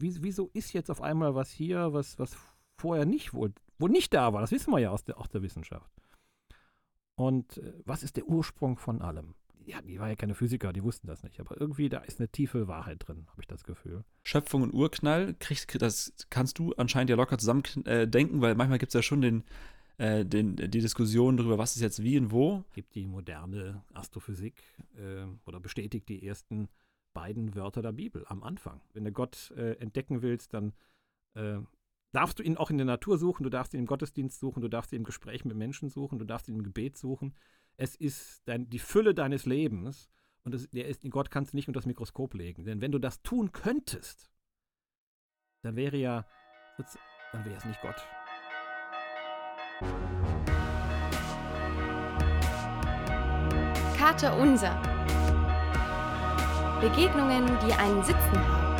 wieso ist jetzt auf einmal was hier, was, was vorher nicht wohl, wo nicht da war? Das wissen wir ja aus der, aus der Wissenschaft. Und äh, was ist der Ursprung von allem? Ja, die waren ja keine Physiker, die wussten das nicht. Aber irgendwie, da ist eine tiefe Wahrheit drin, habe ich das Gefühl. Schöpfung und Urknall, kriegst, das kannst du anscheinend ja locker zusammen äh, denken, weil manchmal gibt es ja schon den, äh, den, die Diskussion darüber, was ist jetzt wie und wo. Gibt die moderne Astrophysik äh, oder bestätigt die ersten beiden Wörter der Bibel am Anfang. Wenn du Gott äh, entdecken willst, dann äh, darfst du ihn auch in der Natur suchen, du darfst ihn im Gottesdienst suchen, du darfst ihn im Gespräch mit Menschen suchen, du darfst ihn im Gebet suchen. Es ist dein, die Fülle deines Lebens und das, der ist, Gott kannst du nicht unter das Mikroskop legen. Denn wenn du das tun könntest, dann wäre ja, dann wäre es nicht Gott. Kater Unser. Begegnungen, die einen Sitzen haben.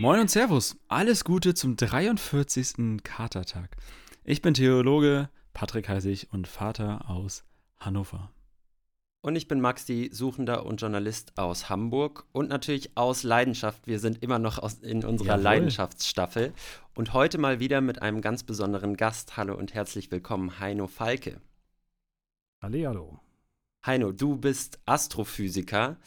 Moin und Servus, alles Gute zum 43. Katertag. Ich bin Theologe, Patrick heiße ich und Vater aus Hannover. Und ich bin Maxi, Suchender und Journalist aus Hamburg und natürlich aus Leidenschaft. Wir sind immer noch aus, in unserer Jawohl. Leidenschaftsstaffel und heute mal wieder mit einem ganz besonderen Gast. Hallo und herzlich willkommen, Heino Falke. Hallo. Heino, du bist Astrophysiker.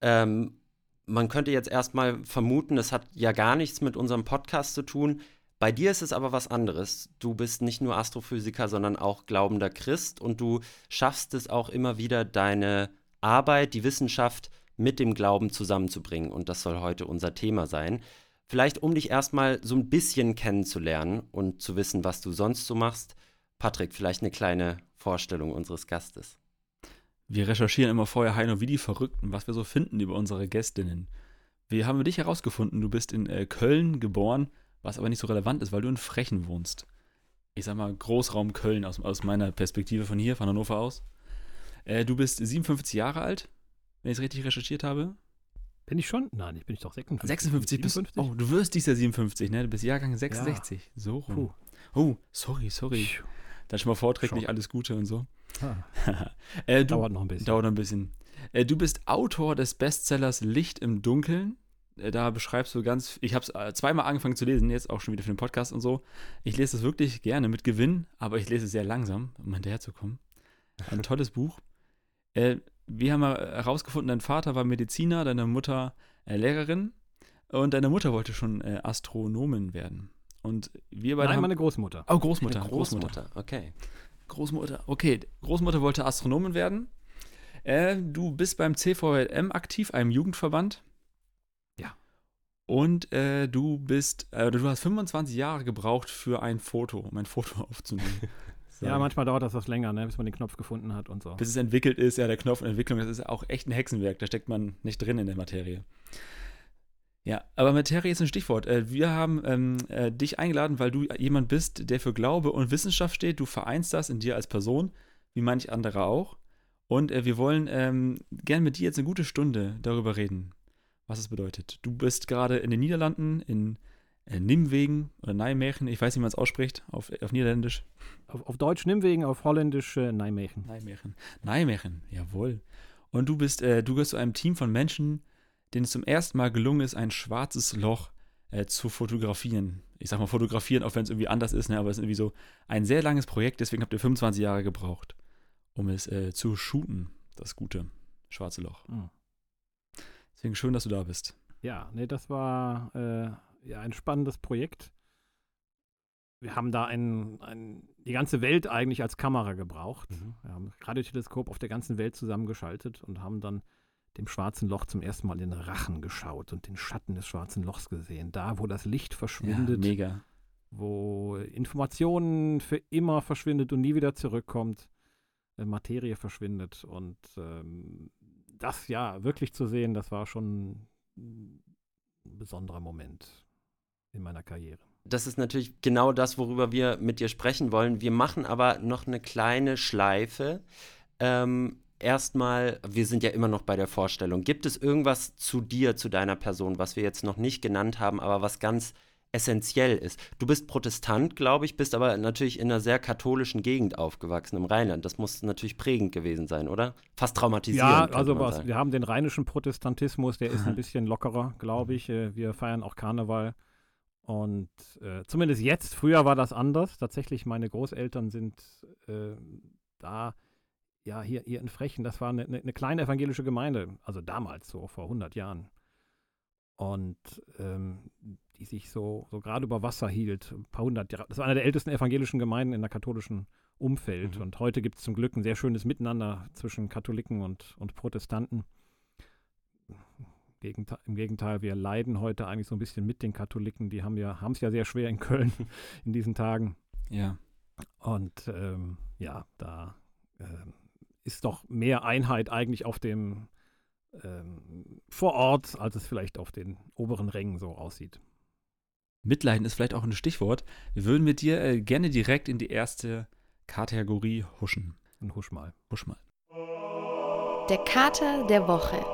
Ähm, man könnte jetzt erstmal vermuten, das hat ja gar nichts mit unserem Podcast zu tun. Bei dir ist es aber was anderes. Du bist nicht nur Astrophysiker, sondern auch glaubender Christ und du schaffst es auch immer wieder, deine Arbeit, die Wissenschaft mit dem Glauben zusammenzubringen. Und das soll heute unser Thema sein. Vielleicht, um dich erstmal so ein bisschen kennenzulernen und zu wissen, was du sonst so machst. Patrick, vielleicht eine kleine Vorstellung unseres Gastes. Wir recherchieren immer vorher, Heino, wie die Verrückten, was wir so finden über unsere Gästinnen. Wie haben wir dich herausgefunden? Du bist in äh, Köln geboren, was aber nicht so relevant ist, weil du in Frechen wohnst. Ich sag mal Großraum Köln aus, aus meiner Perspektive von hier, von Hannover aus. Äh, du bist 57 Jahre alt, wenn ich es richtig recherchiert habe. Bin ich schon? Nein, ich bin ich doch 56. 56 bist du. Oh, du wirst dieses Jahr 57, ne? Du bist Jahrgang 66. Ja. So rum. Puh. Oh, sorry, sorry. Dann schon mal vorträglich alles Gute und so. Ah. äh, du, dauert noch ein bisschen. Dauert noch ein bisschen. Äh, du bist Autor des Bestsellers Licht im Dunkeln. Äh, da beschreibst du ganz, ich habe es äh, zweimal angefangen zu lesen, jetzt auch schon wieder für den Podcast und so. Ich lese es wirklich gerne mit Gewinn, aber ich lese es sehr langsam, um hinterherzukommen. Ein tolles Buch. Äh, wir haben herausgefunden, dein Vater war Mediziner, deine Mutter Lehrerin und deine Mutter wollte schon Astronomin werden. Und wir beide. Nein, haben, meine Großmutter. Oh, Großmutter. Großmutter, Großmutter. okay. Großmutter, okay. Großmutter wollte Astronomin werden. Äh, du bist beim CVLM aktiv, einem Jugendverband. Ja. Und äh, du bist, äh, du hast 25 Jahre gebraucht für ein Foto, um ein Foto aufzunehmen. so. Ja, manchmal dauert das was länger, ne, bis man den Knopf gefunden hat und so. Bis es entwickelt ist, ja, der Knopf Entwicklung, das ist auch echt ein Hexenwerk, da steckt man nicht drin in der Materie. Ja, aber Materie ist ein Stichwort. Äh, wir haben ähm, äh, dich eingeladen, weil du jemand bist, der für Glaube und Wissenschaft steht. Du vereinst das in dir als Person, wie manch andere auch. Und äh, wir wollen ähm, gerne mit dir jetzt eine gute Stunde darüber reden, was es bedeutet. Du bist gerade in den Niederlanden, in äh, Nimwegen oder Nijmegen, ich weiß nicht, wie man es ausspricht, auf, auf Niederländisch. Auf, auf, Deutsch Nimwegen, auf Holländisch äh, Nijmegen. Nijmegen. Nijmegen, jawohl. Und du bist, äh, du gehörst zu einem Team von Menschen, denen es zum ersten Mal gelungen ist, ein schwarzes Loch äh, zu fotografieren. Ich sag mal fotografieren, auch wenn es irgendwie anders ist, ne? aber es ist irgendwie so ein sehr langes Projekt, deswegen habt ihr 25 Jahre gebraucht, um es äh, zu shooten, das gute schwarze Loch. Mhm. Deswegen schön, dass du da bist. Ja, nee, das war äh, ja ein spannendes Projekt. Wir haben da ein, ein, die ganze Welt eigentlich als Kamera gebraucht. Mhm. Wir haben Radioteleskop auf der ganzen Welt zusammengeschaltet und haben dann dem schwarzen Loch zum ersten Mal in den Rachen geschaut und den Schatten des schwarzen Lochs gesehen. Da, wo das Licht verschwindet. Ja, mega. Wo Informationen für immer verschwindet und nie wieder zurückkommt. Äh, Materie verschwindet. Und ähm, das ja wirklich zu sehen, das war schon ein besonderer Moment in meiner Karriere. Das ist natürlich genau das, worüber wir mit dir sprechen wollen. Wir machen aber noch eine kleine Schleife. Ähm, erstmal, wir sind ja immer noch bei der Vorstellung. Gibt es irgendwas zu dir, zu deiner Person, was wir jetzt noch nicht genannt haben, aber was ganz essentiell ist. Du bist Protestant, glaube ich, bist aber natürlich in einer sehr katholischen Gegend aufgewachsen, im Rheinland. Das muss natürlich prägend gewesen sein, oder? Fast traumatisierend. Ja, also was, wir haben den rheinischen Protestantismus, der ist ein bisschen lockerer, glaube ich. Äh, wir feiern auch Karneval. Und äh, zumindest jetzt, früher war das anders. Tatsächlich, meine Großeltern sind äh, da, ja, hier, hier in Frechen, das war eine, eine, kleine evangelische Gemeinde, also damals, so vor 100 Jahren. Und ähm, die sich so, so gerade über Wasser hielt, ein paar hundert Jahre. Das war eine der ältesten evangelischen Gemeinden in der katholischen Umfeld. Mhm. Und heute gibt es zum Glück ein sehr schönes Miteinander zwischen Katholiken und, und Protestanten. Gegenteil, Im Gegenteil, wir leiden heute eigentlich so ein bisschen mit den Katholiken. Die haben ja, es ja sehr schwer in Köln in diesen Tagen. Ja. Und ähm, ja, da äh, ist doch mehr Einheit eigentlich auf dem ähm, vor Ort, als es vielleicht auf den oberen Rängen so aussieht. Mitleiden ist vielleicht auch ein Stichwort. Wir würden mit dir äh, gerne direkt in die erste Kategorie huschen. Und husch mal. Husch mal. Der Kater der Woche.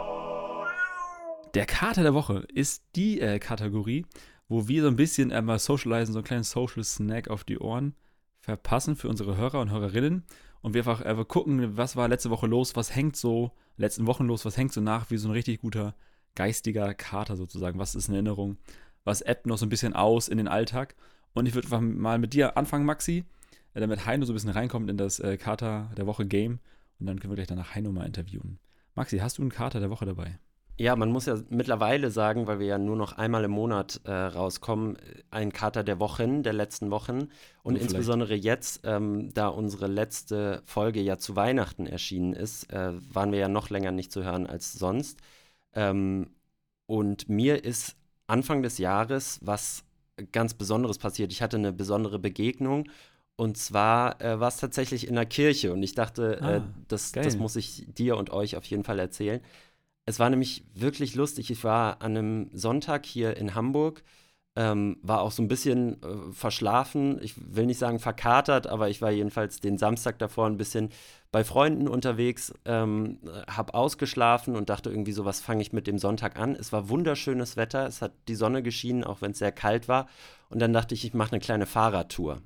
Der Kater der Woche ist die äh, Kategorie, wo wir so ein bisschen einmal socialisen, so einen kleinen Social Snack auf die Ohren verpassen für unsere Hörer und Hörerinnen. Und wir einfach, einfach gucken, was war letzte Woche los, was hängt so, letzten Wochen los, was hängt so nach, wie so ein richtig guter geistiger Kater sozusagen. Was ist eine Erinnerung? was ebbt noch so ein bisschen aus in den Alltag. Und ich würde mal mit dir anfangen, Maxi, äh, damit Heino so ein bisschen reinkommt in das äh, Kater der Woche Game. Und dann können wir gleich danach Heino mal interviewen. Maxi, hast du einen Kater der Woche dabei? Ja, man muss ja mittlerweile sagen, weil wir ja nur noch einmal im Monat äh, rauskommen, ein Kater der Wochen, der letzten Wochen. Und oh, insbesondere jetzt, ähm, da unsere letzte Folge ja zu Weihnachten erschienen ist, äh, waren wir ja noch länger nicht zu hören als sonst. Ähm, und mir ist Anfang des Jahres was ganz Besonderes passiert. Ich hatte eine besondere Begegnung und zwar äh, war es tatsächlich in der Kirche und ich dachte, äh, ah, äh, das, das muss ich dir und euch auf jeden Fall erzählen. Es war nämlich wirklich lustig. Ich war an einem Sonntag hier in Hamburg ähm, war auch so ein bisschen äh, verschlafen. Ich will nicht sagen verkatert, aber ich war jedenfalls den Samstag davor ein bisschen bei Freunden unterwegs, ähm, habe ausgeschlafen und dachte irgendwie so, was fange ich mit dem Sonntag an? Es war wunderschönes Wetter, es hat die Sonne geschienen, auch wenn es sehr kalt war. Und dann dachte ich, ich mache eine kleine Fahrradtour.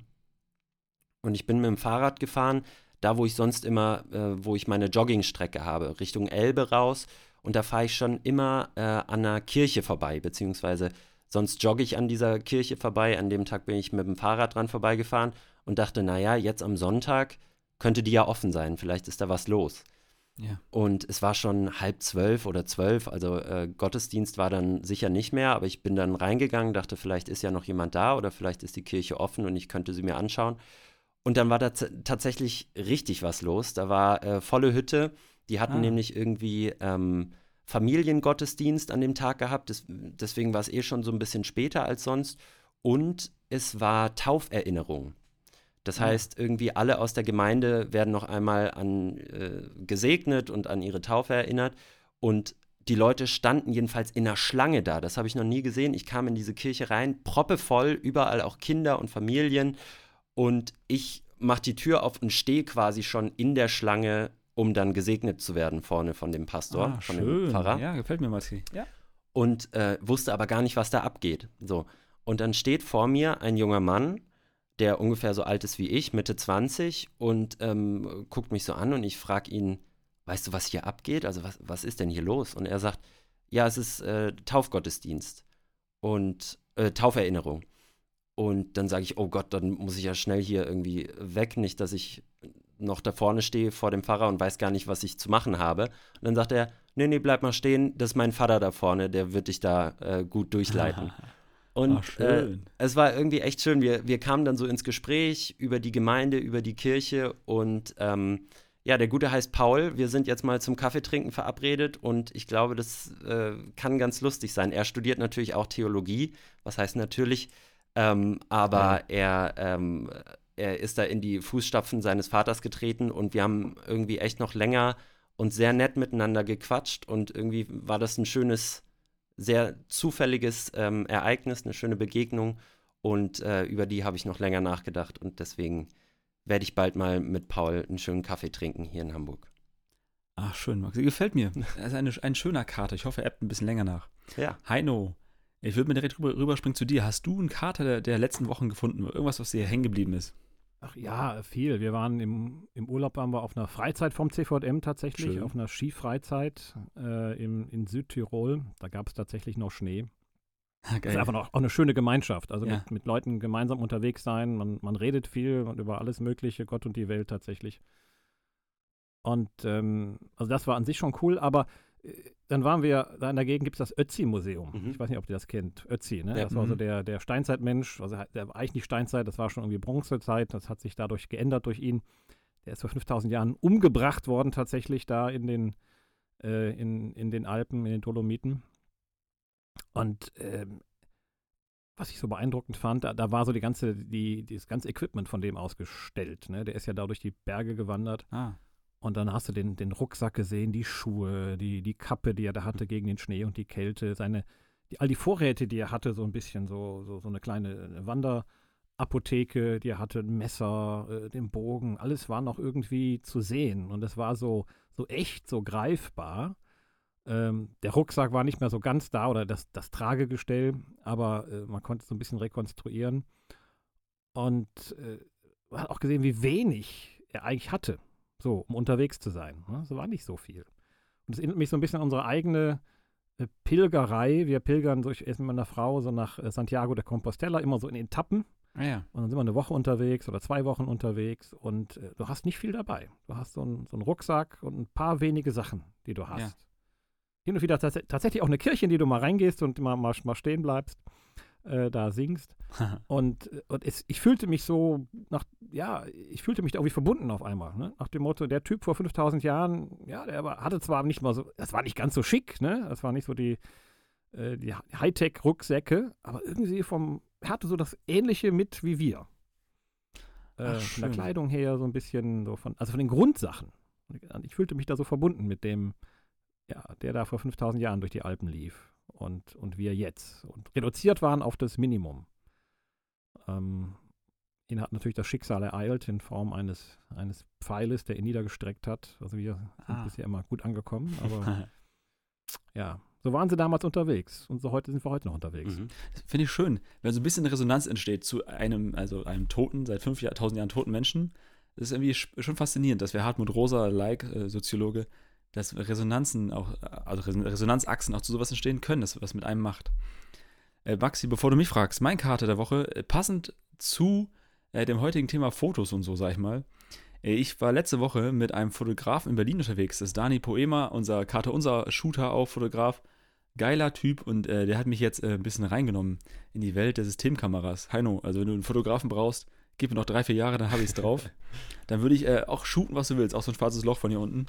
Und ich bin mit dem Fahrrad gefahren, da wo ich sonst immer, äh, wo ich meine Joggingstrecke habe, Richtung Elbe raus. Und da fahre ich schon immer äh, an einer Kirche vorbei, beziehungsweise Sonst jogge ich an dieser Kirche vorbei. An dem Tag bin ich mit dem Fahrrad dran vorbeigefahren und dachte, naja, jetzt am Sonntag könnte die ja offen sein. Vielleicht ist da was los. Ja. Und es war schon halb zwölf oder zwölf, also äh, Gottesdienst war dann sicher nicht mehr, aber ich bin dann reingegangen, dachte, vielleicht ist ja noch jemand da oder vielleicht ist die Kirche offen und ich könnte sie mir anschauen. Und dann war da tatsächlich richtig was los. Da war äh, volle Hütte. Die hatten ah. nämlich irgendwie ähm, Familiengottesdienst an dem Tag gehabt. Das, deswegen war es eh schon so ein bisschen später als sonst. Und es war Tauferinnerung. Das heißt, irgendwie alle aus der Gemeinde werden noch einmal an äh, gesegnet und an ihre Taufe erinnert. Und die Leute standen jedenfalls in einer Schlange da. Das habe ich noch nie gesehen. Ich kam in diese Kirche rein, proppevoll, überall auch Kinder und Familien. Und ich mache die Tür auf und stehe quasi schon in der Schlange um dann gesegnet zu werden vorne von dem Pastor, ah, von schön. dem Pfarrer. Ja, gefällt mir, Matti. Ja. Und äh, wusste aber gar nicht, was da abgeht. So. Und dann steht vor mir ein junger Mann, der ungefähr so alt ist wie ich, Mitte 20, und ähm, guckt mich so an und ich frage ihn, weißt du, was hier abgeht? Also was, was ist denn hier los? Und er sagt, ja, es ist äh, Taufgottesdienst und äh, Tauferinnerung. Und dann sage ich, oh Gott, dann muss ich ja schnell hier irgendwie weg, nicht, dass ich noch da vorne stehe vor dem Pfarrer und weiß gar nicht, was ich zu machen habe. Und dann sagt er, nee, nee, bleib mal stehen, das ist mein Vater da vorne, der wird dich da äh, gut durchleiten. Und Ach, äh, es war irgendwie echt schön. Wir, wir kamen dann so ins Gespräch über die Gemeinde, über die Kirche und ähm, ja, der Gute heißt Paul. Wir sind jetzt mal zum Kaffeetrinken verabredet und ich glaube, das äh, kann ganz lustig sein. Er studiert natürlich auch Theologie, was heißt natürlich, ähm, aber ja. er ähm, er ist da in die Fußstapfen seines Vaters getreten und wir haben irgendwie echt noch länger und sehr nett miteinander gequatscht und irgendwie war das ein schönes, sehr zufälliges ähm, Ereignis, eine schöne Begegnung und äh, über die habe ich noch länger nachgedacht und deswegen werde ich bald mal mit Paul einen schönen Kaffee trinken hier in Hamburg. Ach, schön, Max. Gefällt mir. Er ist eine, ein schöner Kater. Ich hoffe, er ebbt ein bisschen länger nach. Ja. Heino, Ich würde mir direkt rüber, rüberspringen zu dir. Hast du einen Kater der, der letzten Wochen gefunden? Irgendwas, was dir hängen geblieben ist? Ach ja, viel. Wir waren im, im Urlaub, waren wir auf einer Freizeit vom CVM tatsächlich, Schön. auf einer Skifreizeit äh, im, in Südtirol. Da gab es tatsächlich noch Schnee. Ah, Das ist einfach auch, auch eine schöne Gemeinschaft. Also Ja. mit, mit Leuten gemeinsam unterwegs sein. Man, man redet viel und über alles Mögliche, Gott und die Welt tatsächlich. Und ähm, also das war an sich schon cool, aber dann waren wir, da in der Gegend gibt es das Ötzi-Museum. Mhm. Ich weiß nicht, ob ihr das kennt. Ötzi, ne? Ja. Das war so Mhm. der, der Steinzeitmensch, also der war eigentlich nicht Steinzeit, das war schon irgendwie Bronzezeit, das hat sich dadurch geändert durch ihn. Der ist vor 5000 Jahren umgebracht worden, tatsächlich da in den, äh, in, in den Alpen, in den Dolomiten. Und ähm, was ich so beeindruckend fand, da, da war so die ganze, die, das ganze Equipment von dem ausgestellt. Ne? Der ist ja da durch die Berge gewandert. Ah, Und dann hast du den, den Rucksack gesehen, die Schuhe, die, die Kappe, die er da hatte gegen den Schnee und die Kälte, seine, die, all die Vorräte, die er hatte, so ein bisschen, so, so, so eine kleine Wanderapotheke, die er hatte, ein Messer, äh, den Bogen, alles war noch irgendwie zu sehen. Und es war so, so echt, so greifbar. Ähm, der Rucksack war nicht mehr so ganz da oder das, das Tragegestell, aber äh, man konnte es so ein bisschen rekonstruieren. Und äh, man hat auch gesehen, wie wenig er eigentlich hatte so, um unterwegs zu sein. Ne? Das war nicht so viel. Und das erinnert mich so ein bisschen an unsere eigene äh, Pilgerei. Wir pilgern so, ich erst mit meiner Frau so nach äh, Santiago de Compostela, immer so in Etappen. ah ja. Und dann sind wir eine Woche unterwegs oder zwei Wochen unterwegs und äh, du hast nicht viel dabei. Du hast so, ein, so einen Rucksack und ein paar wenige Sachen, die du hast. Ja. Hin und wieder tats tatsächlich auch eine Kirche, in die du mal reingehst und mal, mal, mal stehen bleibst, äh, da singst. Und, und es, ich fühlte mich so nach, ja, ich fühlte mich da irgendwie verbunden auf einmal. Ne? Nach dem Motto, der Typ vor 5000 Jahren, ja, der war, hatte zwar nicht mal so, das war nicht ganz so schick, ne? Das war nicht so die, äh, die Hightech-Rucksäcke, aber irgendwie vom, er hatte so das Ähnliche mit wie wir. Äh, Ach, von der. Kleidung her so ein bisschen so von, also von den Grundsachen. Und ich fühlte mich da so verbunden mit dem, ja, der da vor 5000 Jahren durch die Alpen lief und, und wir jetzt. Und reduziert waren auf das Minimum. Ähm, ihn hat natürlich das Schicksal ereilt in Form eines, eines Pfeiles, der ihn niedergestreckt hat. Also wir sind Ah. bisher immer gut angekommen, aber ja, so waren sie damals unterwegs und so heute sind wir heute noch unterwegs. Mhm. Finde ich schön, wenn so ein bisschen Resonanz entsteht zu einem, also einem toten, seit 5000 Jahren toten Menschen. Das ist irgendwie sch- schon faszinierend, dass wir Hartmut Rosa, like äh, Soziologe, dass Resonanzen auch, also Res- Resonanzachsen auch zu sowas entstehen können, das was mit einem macht. Äh, Maxi, bevor du mich fragst, mein Karte der Woche, äh, passend zu äh, dem heutigen Thema Fotos und so, sag ich mal. Äh, Ich war letzte Woche mit einem Fotografen in Berlin unterwegs. Das ist Dani Poema, unser Karte, unser Shooter, auch Fotograf. Geiler Typ und äh, der hat mich jetzt äh, ein bisschen reingenommen in die Welt der Systemkameras. Heino, also wenn du einen Fotografen brauchst, gib mir noch drei, vier Jahre, dann habe ich es drauf. dann würde ich äh, auch shooten, was du willst. Auch so ein schwarzes Loch von hier unten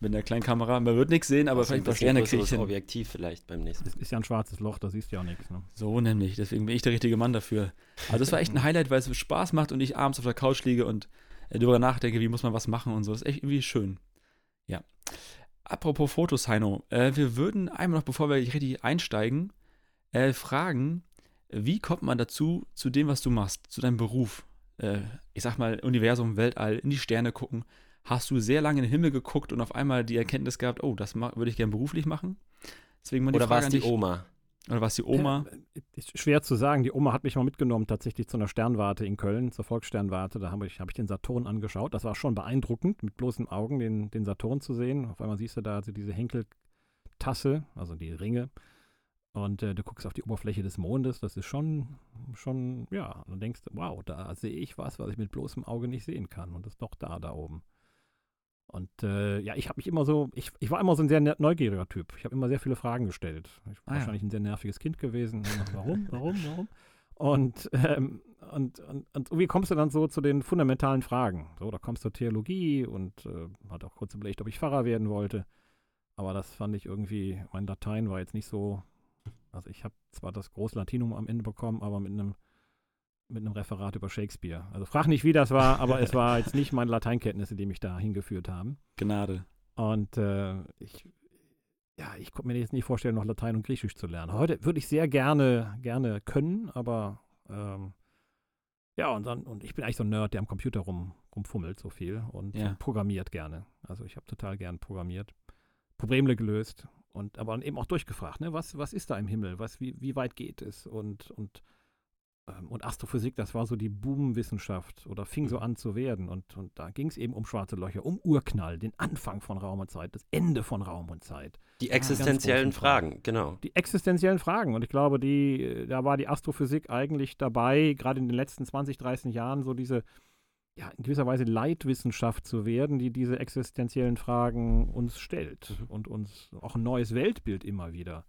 mit der kleinen Kamera. Man wird nichts sehen, aber Auch so ein vielleicht ein paar Sterne kriege ich hin. Objektiv vielleicht beim nächsten Mal. Das ist ja ein schwarzes Loch, da siehst du ja auch nichts. Ne? So nämlich, deswegen bin ich der richtige Mann dafür. Also das war echt ein Highlight, weil es Spaß macht und ich abends auf der Couch liege und äh, darüber nachdenke, wie muss man was machen und so. Das ist echt irgendwie schön. Ja. Apropos Fotos, Heino, äh, wir würden einmal noch, bevor wir richtig einsteigen, äh, fragen, wie kommt man dazu, zu dem, was du machst, zu deinem Beruf? Äh, ich sag mal, Universum, Weltall, in die Sterne gucken. Hast du sehr lange in den Himmel geguckt und auf einmal die Erkenntnis gehabt, oh, das würde ich gerne beruflich machen? Deswegen Oder war es die. Oma? Oder war es die Oma? Ist schwer zu sagen. Die Oma hat mich mal mitgenommen, tatsächlich zu einer Sternwarte in Köln, zur Volkssternwarte. Da habe ich, hab ich den Saturn angeschaut. Das war schon beeindruckend, mit bloßen Augen den, den Saturn zu sehen. Auf einmal siehst du da also diese Henkeltasse, also die Ringe. Und äh, du guckst auf die Oberfläche des Mondes. Das ist schon, schon, ja, und du denkst, wow, da sehe ich was, was ich mit bloßem Auge nicht sehen kann. Und das ist doch da, da oben. Und äh, ja, ich habe mich immer so, ich, ich war immer so ein sehr ne- neugieriger Typ. Ich habe immer sehr viele Fragen gestellt. Ich war Ah ja. wahrscheinlich ein sehr nerviges Kind gewesen. Warum, warum, warum? Und, ähm, und, und, und irgendwie kommst du dann so zu den fundamentalen Fragen. So, da kommst du zur Theologie und äh, hat auch kurz überlegt, ob ich Pfarrer werden wollte. Aber das fand ich irgendwie, mein Latein war jetzt nicht so. Also ich habe zwar das Großlatinum am Ende bekommen, aber mit einem mit einem Referat über Shakespeare. Also frag nicht, wie das war, aber es war jetzt nicht meine Lateinkenntnisse, die mich da hingeführt haben. Gnade. Und äh, ich, ja, ich konnte mir jetzt nicht vorstellen, noch Latein und Griechisch zu lernen. Heute würde ich sehr gerne, gerne können, aber ähm, ja, und dann, und ich bin eigentlich so ein Nerd, der am Computer rum, rumfummelt so viel und Ja. programmiert gerne. Also ich habe total gern programmiert, Probleme gelöst und aber eben auch durchgefragt, ne? was, was ist da im Himmel, was, wie, wie weit geht es? Und, und, und Astrophysik, das war so die Boomwissenschaft oder fing so Mhm. an zu werden. Und, und da ging es eben um schwarze Löcher, um Urknall, den Anfang von Raum und Zeit, das Ende von Raum und Zeit. Die existenziellen Fragen. Fragen, genau. Die existenziellen Fragen. Und ich glaube, die, äh, da war die Astrophysik eigentlich dabei, gerade in den letzten 20, 30 Jahren, so diese, ja, in gewisser Weise Leitwissenschaft zu werden, die diese existenziellen Fragen uns stellt Mhm. und uns auch ein neues Weltbild immer wieder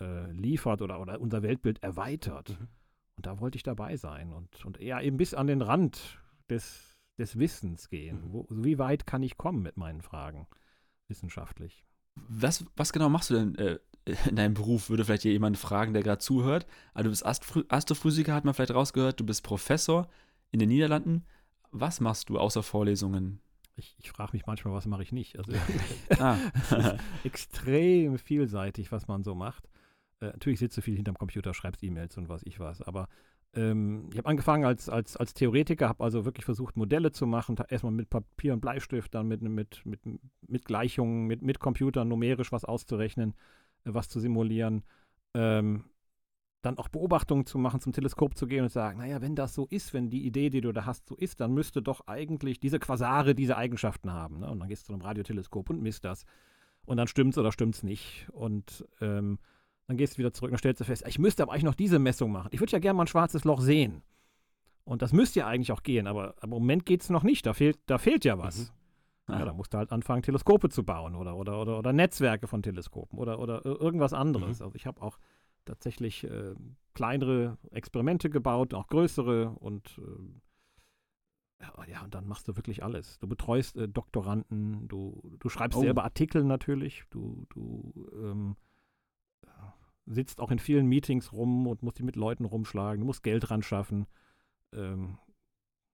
äh, liefert oder, oder unser Weltbild erweitert. Mhm. Und da wollte ich dabei sein und, und eher eben bis an den Rand des, des Wissens gehen. Mhm. Wo, wie weit kann ich kommen mit meinen Fragen wissenschaftlich? Was, was genau machst du denn äh, in deinem Beruf? Würde vielleicht hier jemand fragen, der gerade zuhört. Also du bist Astro Astrophysiker, hat man vielleicht rausgehört. Du bist Professor in den Niederlanden. Was machst du außer Vorlesungen? Ich, ich frage mich manchmal, was mache ich nicht? Also Ah. Extrem vielseitig, was man so macht. Äh, natürlich sitzt du viel hinterm Computer, schreibst E-Mails und was ich was. Aber ähm, ich habe angefangen als, als, als Theoretiker, habe also wirklich versucht, Modelle zu machen. Erstmal mit Papier und Bleistift, dann mit, mit, mit, mit Gleichungen, mit, mit Computern numerisch was auszurechnen, äh, was zu simulieren. Ähm, dann auch Beobachtungen zu machen, zum Teleskop zu gehen und sagen, naja, wenn das so ist, wenn die Idee, die du da hast, so ist, dann müsste doch eigentlich diese Quasare diese Eigenschaften haben. Ne? Und dann gehst du zum Radioteleskop und misst das. Und dann stimmt's oder stimmt's nicht. Und ähm, dann gehst du wieder zurück und stellst du fest, ich müsste aber eigentlich noch diese Messung machen. Ich würde ja gerne mal ein schwarzes Loch sehen. Und das müsste ja eigentlich auch gehen, aber, im Moment geht es noch nicht. Da fehlt, da fehlt ja was. Mhm. Ja, da musst du halt anfangen, Teleskope zu bauen oder, oder, oder, oder Netzwerke von Teleskopen oder, oder ir- irgendwas anderes. Also ich habe auch tatsächlich äh, kleinere Experimente gebaut, auch größere und ähm, ja, und dann machst du wirklich alles. Du betreust äh, Doktoranden, du, du schreibst Oh. selber Artikel natürlich, du, du ähm, sitzt auch in vielen Meetings rum und musst die mit Leuten rumschlagen, du musst Geld ran schaffen, ähm,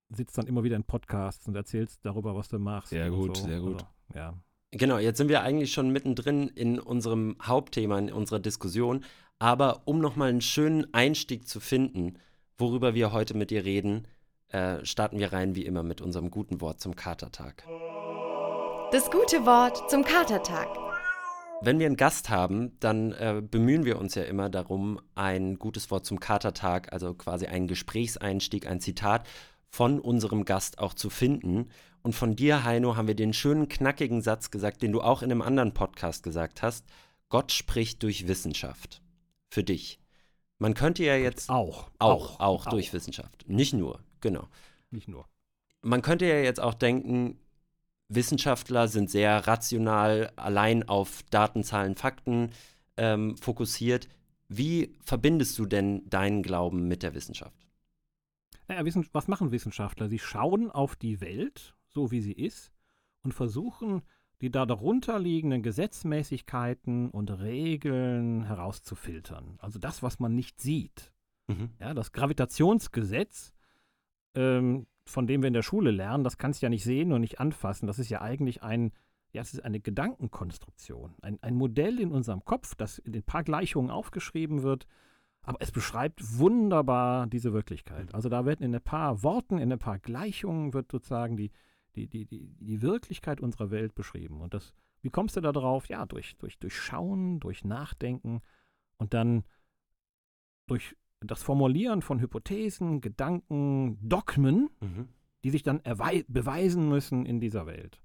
sitzt dann immer wieder in Podcasts und erzählst darüber, was du machst. Sehr gut, so. sehr gut. Also, ja. Genau, jetzt sind wir eigentlich schon mittendrin in unserem Hauptthema, in unserer Diskussion. Aber um nochmal einen schönen Einstieg zu finden, worüber wir heute mit dir reden, äh, starten wir rein wie immer mit unserem guten Wort zum Katertag. Das gute Wort zum Katertag. Wenn wir einen Gast haben, dann äh, bemühen wir uns ja immer darum, ein gutes Wort zum Katertag, also quasi einen Gesprächseinstieg, ein Zitat von unserem Gast auch zu finden. Und von dir, Heino, haben wir den schönen, knackigen Satz gesagt, den du auch in einem anderen Podcast gesagt hast. Gott spricht durch Wissenschaft. Für dich. Man könnte ja jetzt Auch. auch, auch, durch Wissenschaft. Nicht nur, genau. Nicht nur. Man könnte ja jetzt auch denken, Wissenschaftler sind sehr rational, allein auf Daten, Zahlen, Fakten ähm, fokussiert. Wie verbindest du denn deinen Glauben mit der Wissenschaft? Naja, was machen Wissenschaftler? Sie schauen auf die Welt, so wie sie ist, und versuchen, die da darunter liegenden Gesetzmäßigkeiten und Regeln herauszufiltern. Also das, was man nicht sieht. Mhm. Ja, das Gravitationsgesetz, ähm, von dem wir in der Schule lernen, das kannst du ja nicht sehen und nicht anfassen. Das ist ja eigentlich ein, ja, es ist eine Gedankenkonstruktion, ein, ein Modell in unserem Kopf, das in ein paar Gleichungen aufgeschrieben wird, aber es beschreibt wunderbar diese Wirklichkeit. Also da wird in ein paar Worten, in ein paar Gleichungen wird sozusagen die, die, die, die, die Wirklichkeit unserer Welt beschrieben. Und das, wie kommst du da drauf? Ja, durch, durch, durch Schauen, durch Nachdenken und dann durch das Formulieren von Hypothesen, Gedanken, Dogmen, Mhm. die sich dann beweisen müssen in dieser Welt.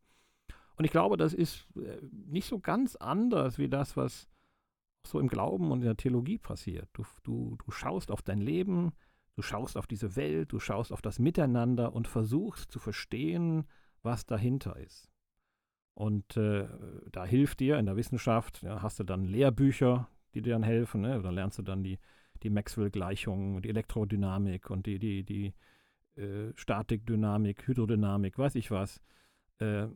Und ich glaube, das ist äh, nicht so ganz anders wie das, was so im Glauben und in der Theologie passiert. Du, du, du schaust auf dein Leben, du schaust auf diese Welt, du schaust auf das Miteinander und versuchst zu verstehen, was dahinter ist. Und äh, da hilft dir in der Wissenschaft, ja, hast du dann Lehrbücher, die dir dann helfen, ne? da lernst du dann die, die Maxwell-Gleichungen, die Elektrodynamik und die, die, die äh, Statikdynamik, Hydrodynamik, weiß ich was. Äh,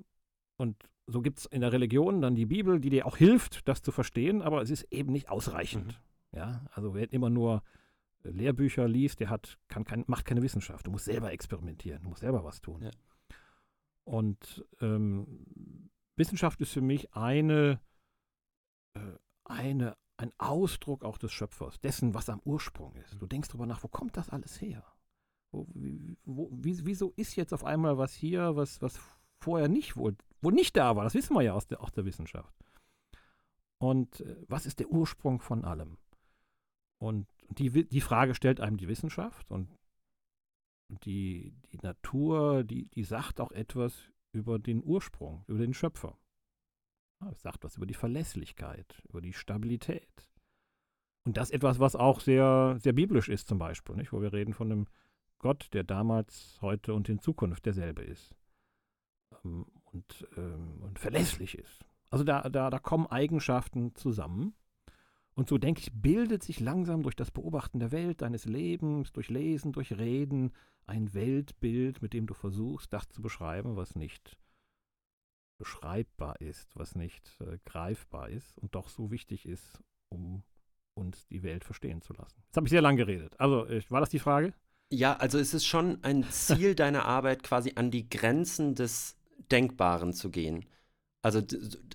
und so gibt es in der Religion dann die Bibel, die dir auch hilft, das zu verstehen, aber es ist eben nicht ausreichend. Ja, also wer immer nur Lehrbücher liest, der hat, kann kein, macht keine Wissenschaft. Du musst selber experimentieren, du musst selber was tun. Ja. Und ähm, Wissenschaft ist für mich eine, äh, eine, ein Ausdruck auch des Schöpfers, dessen, was am Ursprung ist. Du denkst darüber nach, wo kommt das alles her? Wo, wo, wie, wieso ist jetzt auf einmal was hier, was, was vorher nicht, wo, wo nicht da war? Das wissen wir ja aus der, aus der Wissenschaft. Und äh, was ist der Ursprung von allem? Und die, die Frage stellt einem die Wissenschaft und die, die Natur, die, die sagt auch etwas über den Ursprung, über den Schöpfer. Ja, es sagt was über die Verlässlichkeit, über die Stabilität. Und das etwas, was auch sehr, sehr biblisch ist zum Beispiel, nicht? wo wir reden von einem Gott, der damals, heute und in Zukunft derselbe ist. Ähm, und, ähm, und verlässlich ist. Also da, da, da kommen Eigenschaften zusammen. Und so denke ich, bildet sich langsam durch das Beobachten der Welt, deines Lebens, durch Lesen, durch Reden, ein Weltbild, mit dem du versuchst, das zu beschreiben, was nicht beschreibbar ist, was nicht äh, greifbar ist und doch so wichtig ist, um uns die Welt verstehen zu lassen. Jetzt habe ich sehr lang geredet. Also, äh, war das die Frage? Ja, also es ist schon ein Ziel deiner Arbeit, quasi an die Grenzen des Denkbaren zu gehen. Also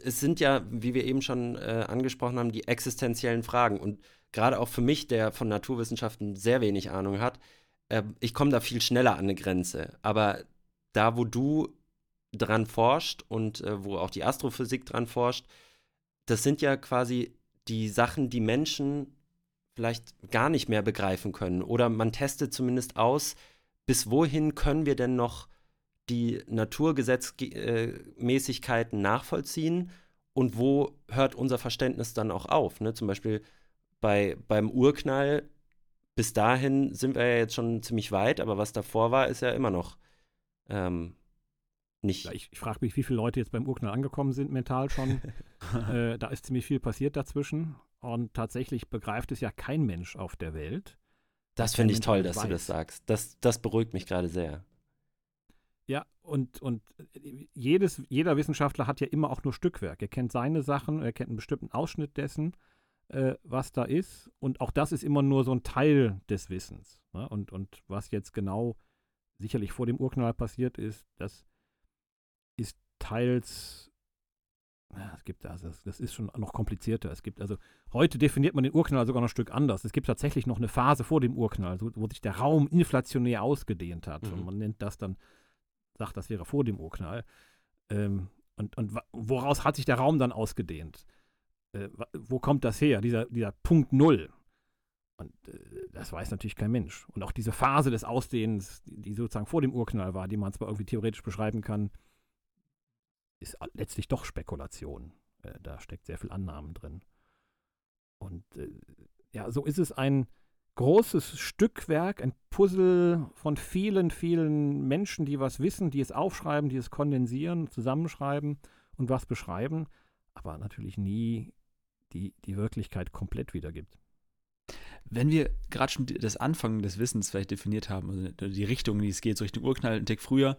es sind ja, wie wir eben schon äh, angesprochen haben, die existenziellen Fragen. Und gerade auch für mich, der von Naturwissenschaften sehr wenig Ahnung hat, äh, ich komme da viel schneller an eine Grenze. Aber da, wo du dran forscht und äh, wo auch die Astrophysik dran forscht, das sind ja quasi die Sachen, die Menschen vielleicht gar nicht mehr begreifen können. Oder man testet zumindest aus, bis wohin können wir denn noch die Naturgesetzmäßigkeiten nachvollziehen und wo hört unser Verständnis dann auch auf. Ne? Zum Beispiel bei, beim Urknall, bis dahin sind wir ja jetzt schon ziemlich weit, aber was davor war, ist ja immer noch ähm, nicht. Ja, ich, ich frage mich, wie viele Leute jetzt beim Urknall angekommen sind, mental schon. äh, da ist ziemlich viel passiert dazwischen. Und tatsächlich begreift es ja kein Mensch auf der Welt. Das finde ich toll, dass weiß. du das sagst. Das, das beruhigt mich gerade sehr. Ja, und, und jedes, jeder Wissenschaftler hat ja immer auch nur Stückwerk. Er kennt seine Sachen, er kennt einen bestimmten Ausschnitt dessen, äh, was da ist. Und auch das ist immer nur so ein Teil des Wissens. Ne? Und, und was jetzt genau sicherlich vor dem Urknall passiert ist, das ist teils ja, es gibt also das ist schon noch komplizierter. Es gibt also heute definiert man den Urknall sogar noch ein Stück anders. Es gibt tatsächlich noch eine Phase vor dem Urknall, wo sich der Raum inflationär ausgedehnt hat. Mhm. Und man nennt das dann sagt, das wäre vor dem Urknall. Ähm, und, und woraus hat sich der Raum dann ausgedehnt? Äh, wo kommt das her, dieser, dieser Punkt Null? Und äh, das weiß natürlich kein Mensch. Und auch diese Phase des Ausdehnens, die, die sozusagen vor dem Urknall war, die man zwar irgendwie theoretisch beschreiben kann, ist letztlich doch Spekulation. Äh, da steckt sehr viel Annahmen drin. Und äh, ja, so ist es ein, großes Stückwerk, ein Puzzle von vielen, vielen Menschen, die was wissen, die es aufschreiben, die es kondensieren, zusammenschreiben und was beschreiben, aber natürlich nie die, die Wirklichkeit komplett wiedergibt. Wenn wir gerade schon das Anfang des Wissens vielleicht definiert haben, also die Richtung, die es geht, so Richtung Urknall, ein Tick früher,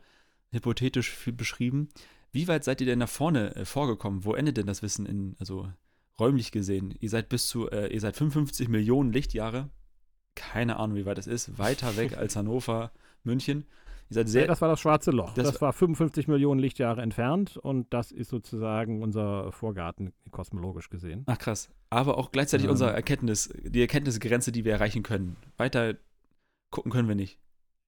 hypothetisch beschrieben, wie weit seid ihr denn nach vorne äh, vorgekommen? Wo endet denn das Wissen in, also räumlich gesehen? Ihr seid bis zu, äh, ihr seid 55 Millionen Lichtjahre keine Ahnung, wie weit das ist, weiter weg als Hannover, München. Ihr seid sehr, ja, das war das Schwarze Loch. Das, das, war 55 Millionen Lichtjahre entfernt und das ist sozusagen unser Vorgarten kosmologisch gesehen. Ach krass. Aber auch gleichzeitig ähm. unsere Erkenntnis, die Erkenntnisgrenze, die wir erreichen können. Weiter gucken können wir nicht.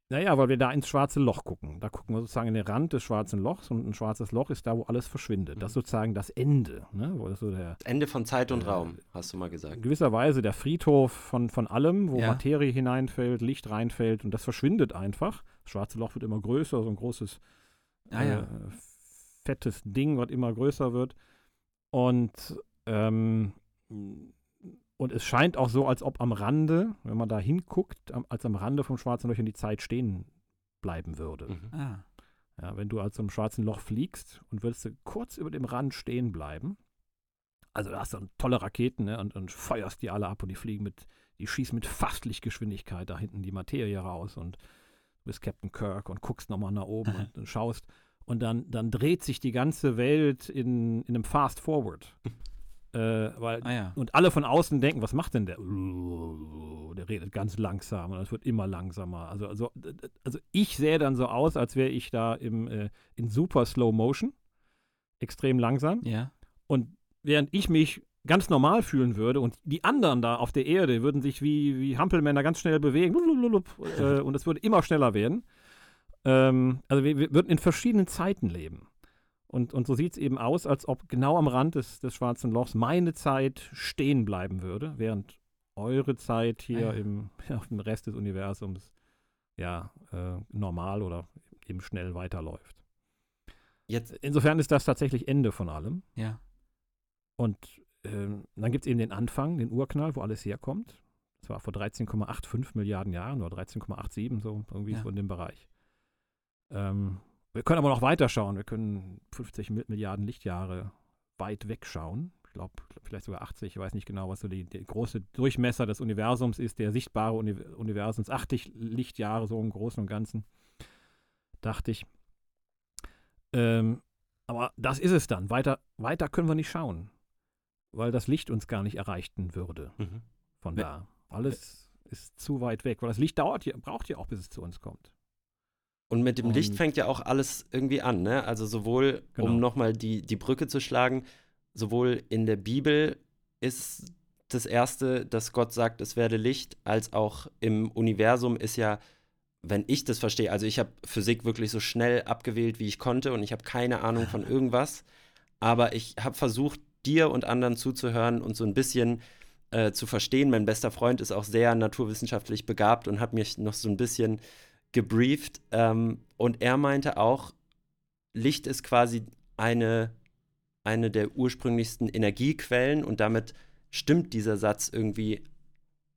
Naja, weil wir da ins schwarze Loch gucken. Da gucken wir sozusagen in den Rand des schwarzen Lochs und ein schwarzes Loch ist da, wo alles verschwindet. Das ist mhm. sozusagen das Ende. Ne? Wo so der, Ende von Zeit und äh, Raum, hast du mal gesagt. In gewisser Weise der Friedhof von, von allem, wo ja. Materie hineinfällt, Licht reinfällt und das verschwindet einfach. Das schwarze Loch wird immer größer, so ein großes, ah, ja. äh, fettes Ding, was immer größer wird. Und ähm, und es scheint auch so, als ob am Rande, wenn man da hinguckt, als am Rande vom schwarzen Loch in die Zeit stehen bleiben würde. Mhm. Ah. Ja, wenn du also im schwarzen Loch fliegst und würdest du kurz über dem Rand stehen bleiben, also da hast du tolle Raketen ne, und, und feuerst die alle ab und die fliegen mit, die schießen mit fast Lichtgeschwindigkeit da hinten die Materie raus und du bist Captain Kirk und guckst nochmal nach oben und, und, schaust und dann, dann dreht sich die ganze Welt in, in einem Fast Forward. Äh, weil, ah, ja. Und alle von außen denken, was macht denn der? Der redet ganz langsam und es wird immer langsamer. Also, also, also ich sähe dann so aus, als wäre ich da im, äh, in super Slow Motion, extrem langsam. Ja. Und während ich mich ganz normal fühlen würde und die anderen da auf der Erde würden sich wie, wie Hampelmänner ganz schnell bewegen äh, und es würde immer schneller werden. Ähm, also wir, wir würden in verschiedenen Zeiten leben. Und, und so sieht es eben aus, als ob genau am Rand des, des schwarzen Lochs meine Zeit stehen bleiben würde, während eure Zeit hier Ah, ja. im, auf dem Rest des Universums ja äh, normal oder eben schnell weiterläuft. Jetzt, Insofern ist das tatsächlich Ende von allem. Ja. Und ähm, dann gibt es eben den Anfang, den Urknall, wo alles herkommt. Das war vor 13,85 Milliarden Jahren oder 13,87, so irgendwie Ja. so in dem Bereich. Ähm, wir können aber noch weiter schauen. Wir können 50 Mi- Milliarden Lichtjahre weit wegschauen. Ich glaube, vielleicht sogar 80. Ich weiß nicht genau, was so die, der große Durchmesser des Universums ist. Der sichtbare Uni Universums 80 Lichtjahre so im Großen und Ganzen, dachte ich. Ähm, aber das ist es dann. Weiter, weiter können wir nicht schauen, weil das Licht uns gar nicht erreichten würde mhm. von da. Alles ist zu weit weg, weil das Licht dauert ja, braucht ja auch, bis es zu uns kommt. Und mit dem Licht Und- fängt ja auch alles irgendwie an, ne? Also sowohl, Genau. um nochmal die, die Brücke zu schlagen, sowohl in der Bibel ist das Erste, dass Gott sagt, es werde Licht, als auch im Universum ist ja, wenn ich das verstehe, also ich habe Physik wirklich so schnell abgewählt, wie ich konnte und ich habe keine Ahnung von irgendwas, aber ich habe versucht, dir und anderen zuzuhören und so ein bisschen äh, zu verstehen. Mein bester Freund ist auch sehr naturwissenschaftlich begabt und hat mich noch so ein bisschen gebrieft. Ähm, und er meinte auch, Licht ist quasi eine, eine der ursprünglichsten Energiequellen und damit stimmt dieser Satz irgendwie.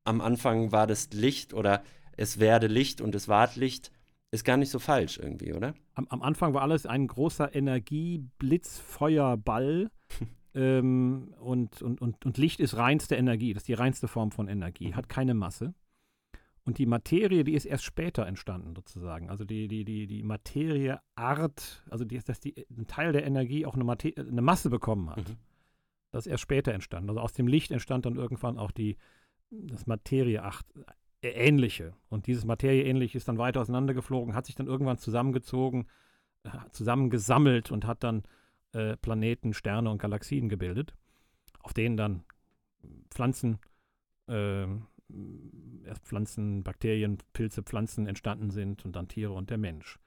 Am Anfang war das Licht oder es werde Licht und es ward Licht. Ist gar nicht so falsch irgendwie, oder? Am, am Anfang war alles ein großer Energieblitzfeuerball. ähm, und, und, und, und Licht ist reinste Energie. Das ist die reinste Form von Energie. Hat keine Masse. Und die Materie, die ist erst später entstanden, sozusagen. Also die, die, die, die Materieart, also die, dass die, ein Teil der Energie auch eine, Mate eine Masse bekommen hat. Mhm. Das ist erst später entstanden. Also aus dem Licht entstand dann irgendwann auch die, das Materieacht, äh, ähnliche. Und dieses Materieähnliche ist dann weiter auseinandergeflogen, hat sich dann irgendwann zusammengezogen, äh, zusammengesammelt und hat dann äh, Planeten, Sterne und Galaxien gebildet, auf denen dann Pflanzen, ähm, erst Pflanzen, Bakterien, Pilze, Pflanzen entstanden sind und dann Tiere und der Mensch.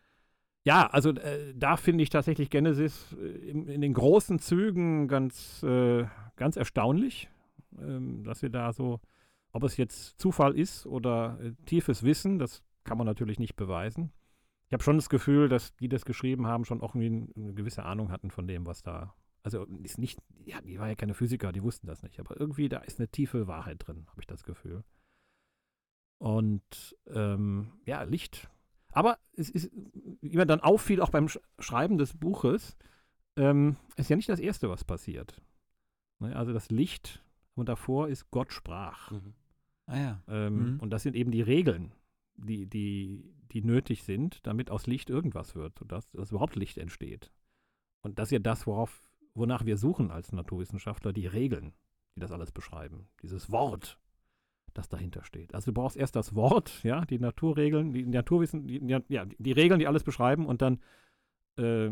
Ja, also äh, da finde ich tatsächlich Genesis äh, in, in den großen Zügen ganz, äh, ganz erstaunlich, ähm, dass wir da so, ob es jetzt Zufall ist oder äh, tiefes Wissen, das kann man natürlich nicht beweisen. Ich habe schon das Gefühl, dass die das geschrieben haben, schon auch irgendwie eine gewisse Ahnung hatten von dem, was da. Also ist nicht, ja, die waren ja keine Physiker, die wussten das nicht, aber irgendwie da ist eine tiefe Wahrheit drin, habe ich das Gefühl. Und ähm, ja, Licht. Aber es ist, wie mir dann auffiel, auch beim Sch Schreiben des Buches, ähm, ist ja nicht das Erste, was passiert. Ne, also das Licht und davor ist Gott sprach. Mhm. Ah ja. Ähm, Mhm. Und das sind eben die Regeln, die, die, die nötig sind, damit aus Licht irgendwas wird und dass, dass überhaupt Licht entsteht. Und das ist ja das, worauf, wonach wir suchen als Naturwissenschaftler, die Regeln, die das alles beschreiben. Dieses Wort, das dahinter steht. Also du brauchst erst das Wort, ja, die Naturregeln, die Naturwissen, die, ja, die Regeln, die alles beschreiben und dann, äh,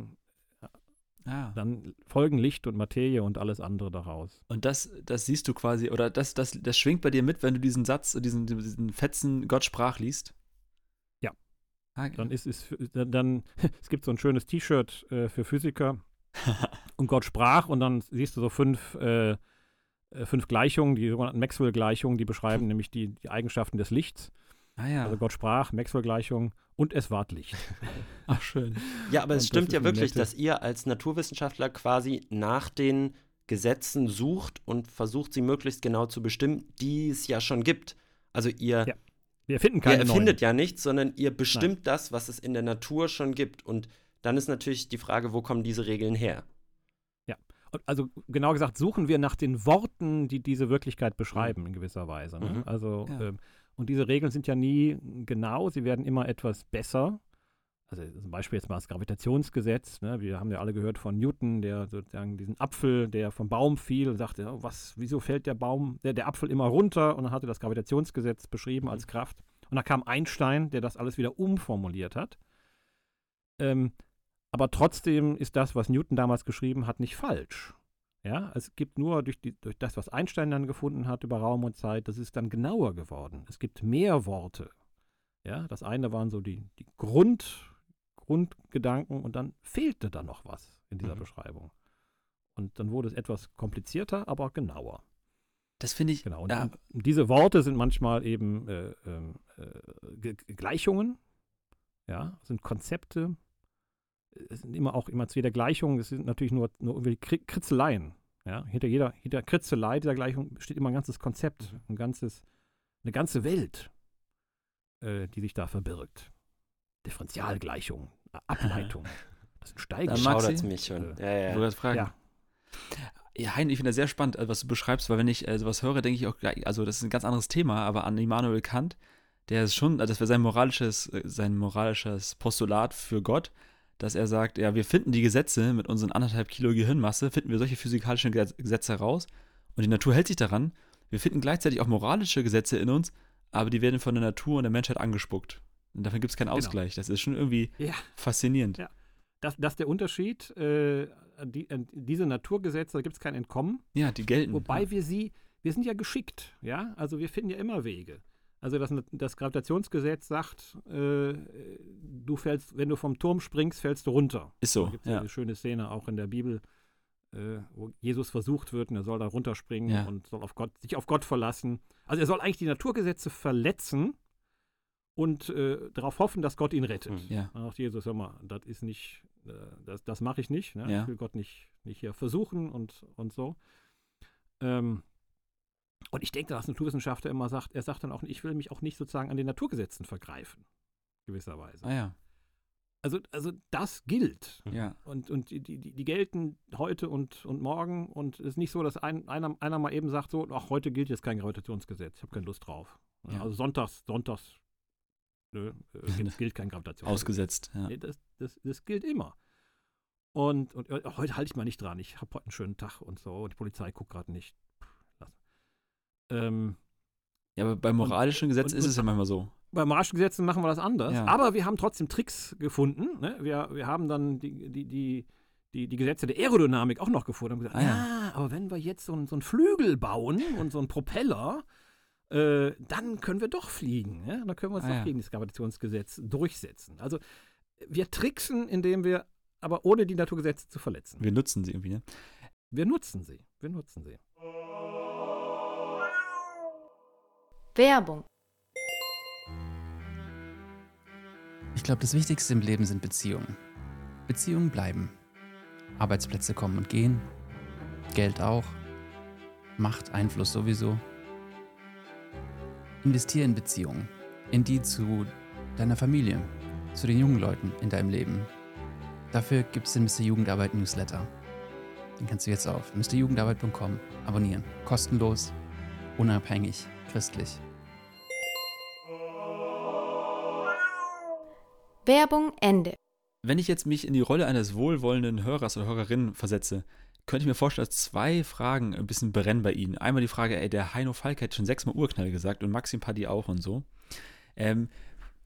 Ah. dann folgen Licht und Materie und alles andere daraus. Und das, das siehst du quasi, oder das, das, das schwingt bei dir mit, wenn du diesen Satz, diesen, diesen Fetzen Gott sprach liest? Ja. Ah, Dann ist es, dann es gibt so ein schönes T-Shirt äh, für Physiker und Gott sprach und dann siehst du so fünf, äh, äh, fünf Gleichungen, die sogenannten Maxwell-Gleichungen, die beschreiben nämlich die, die Eigenschaften des Lichts. ah ja. Also Gott sprach, Maxwell-Gleichung und es ward Licht. Ach, schön. Ja, aber es stimmt ja wirklich, nette- dass ihr als Naturwissenschaftler quasi nach den Gesetzen sucht und versucht, sie möglichst genau zu bestimmen, die es ja schon gibt. Also ihr, Ja, Wir finden ihr keine erfindet neuen. ja nichts, sondern ihr bestimmt das, was es in der Natur schon gibt. Und dann ist natürlich die Frage, wo kommen diese Regeln her? Also genau gesagt, suchen wir nach den Worten, die diese Wirklichkeit beschreiben in gewisser Weise. Ne? Mhm. Also Ja. ähm, und diese Regeln sind ja nie genau, sie werden immer etwas besser. Also zum Beispiel jetzt mal das Gravitationsgesetz. Ne? Wir haben ja alle gehört von Newton, der sozusagen diesen Apfel, der vom Baum fiel, und sagte, oh, was, wieso fällt der Baum, der, der Apfel immer runter? Und dann hatte das Gravitationsgesetz beschrieben als Kraft. Und dann kam Einstein, der das alles wieder umformuliert hat. Ähm, aber trotzdem ist das, was Newton damals geschrieben hat, nicht falsch. Ja, es gibt nur durch, die, durch das, was Einstein dann gefunden hat über Raum und Zeit, das ist dann genauer geworden. Es gibt mehr Worte. Ja, das eine waren so die, die Grund, Grundgedanken und dann fehlte da noch was. in dieser Mhm. Beschreibung. Und dann wurde es etwas komplizierter, aber genauer. Das finde ich. Genau. Und, ja, und diese Worte sind manchmal eben äh, ähm, äh, Ge- Ge- Gleichungen, ja, sind Konzepte. Es sind immer auch immer zu jeder Gleichung, es sind natürlich nur, nur Kritzeleien. Ja? Hinter jeder, hinter Kritzelei dieser Gleichung steht immer ein ganzes Konzept, ein ganzes, eine ganze Welt, äh, die sich da verbirgt. Differentialgleichung, Ableitung. Das sind Steigerungen. mag Schaudert mich schon. Äh, Ja, Ich ja. wollte gerade fragen. Ja. Ja, Hein, ich finde das sehr spannend, äh, was du beschreibst, weil wenn ich äh, sowas höre, denke ich auch gleich, also das ist ein ganz anderes Thema, aber an Immanuel Kant, der ist schon, also das wäre sein moralisches, äh, sein moralisches Postulat für Gott, dass er sagt, ja, wir finden die Gesetze mit unseren anderthalb Kilo Gehirnmasse, finden wir solche physikalischen Gesetz- Gesetze heraus und die Natur hält sich daran. Wir finden gleichzeitig auch moralische Gesetze in uns, aber die werden von der Natur und der Menschheit angespuckt. Und dafür gibt es keinen Genau. Ausgleich. Das ist schon irgendwie Ja. faszinierend. Ja. Das, das ist der Unterschied. Äh, die, an diese Naturgesetze, da gibt es kein Entkommen. Ja, die gelten. Wobei ja. wir sie, wir sind ja geschickt, ja. Also wir finden ja immer Wege. Also das, das Gravitationsgesetz sagt, äh, du fällst, wenn du vom Turm springst, fällst du runter. Ist so, Da gibt es ja. eine schöne Szene auch in der Bibel, äh, wo Jesus versucht wird und er soll da runterspringen Ja. und soll auf Gott, sich auf Gott verlassen. Also er soll eigentlich die Naturgesetze verletzen und äh, darauf hoffen, dass Gott ihn rettet. Mhm. Ja. Dann sagt Jesus, hör mal, das ist nicht, äh, das, das mache ich nicht. Ne? Ja. Ich will Gott nicht, nicht hier versuchen und, und so. Ähm, und ich denke, dass ein Naturwissenschaftler immer sagt, er sagt dann auch, ich will mich auch nicht sozusagen an den Naturgesetzen vergreifen, gewisserweise. Ah ja, Also, also das gilt. ja. Und, und die, die, die gelten heute und, und morgen. Und es ist nicht so, dass ein, einer, einer mal eben sagt, so, ach, heute gilt jetzt kein Gravitationsgesetz. Ich habe keine Lust drauf. Ja. Also sonntags, sonntags nö, äh, gilt, gilt kein Gravitationsgesetz. Ausgesetzt. Ja. Nee, das, das, das gilt immer. Und, und äh, heute halte ich mal nicht dran. Ich habe heute einen schönen Tag und so. Die Polizei guckt gerade nicht. Ähm, Ja, aber bei moralischen Gesetzen und- ist es ja manchmal so. bei moralischen Gesetzen machen wir das anders. Ja. Aber wir haben trotzdem Tricks gefunden. Ne? Wir, wir haben dann die, die, die, die, die Gesetze der Aerodynamik auch noch gefunden. Und gesagt, Ah, ja. ja. aber wenn wir jetzt so, einen- so einen Flügel bauen und so einen Propeller, äh, dann können wir doch fliegen. Ja? Dann können wir uns Ah, doch ja. gegen das Gravitationsgesetz durchsetzen. Also wir tricksen, indem wir, aber ohne die Naturgesetze zu verletzen. Wir nutzen sie irgendwie, ne? Wir nutzen sie. Wir nutzen sie. Werbung. Ich glaube, das Wichtigste im Leben sind Beziehungen. Beziehungen bleiben. Arbeitsplätze kommen und gehen. Geld auch. Macht, Einfluss sowieso. Investiere in Beziehungen. In die zu deiner Familie, zu den jungen Leuten in deinem Leben. Dafür gibt es den Mr. Jugendarbeit Newsletter. Den kannst du jetzt auf mrjugendarbeit.com abonnieren. Kostenlos, unabhängig, christlich. Werbung Ende. Wenn ich jetzt mich in die Rolle eines wohlwollenden Hörers oder Hörerin versetze, könnte ich mir vorstellen, dass zwei Fragen ein bisschen brennen bei Ihnen. Einmal die Frage, ey, der Heino Falk hat schon sechsmal Urknall gesagt und Maxim Paddy auch und so. Ähm,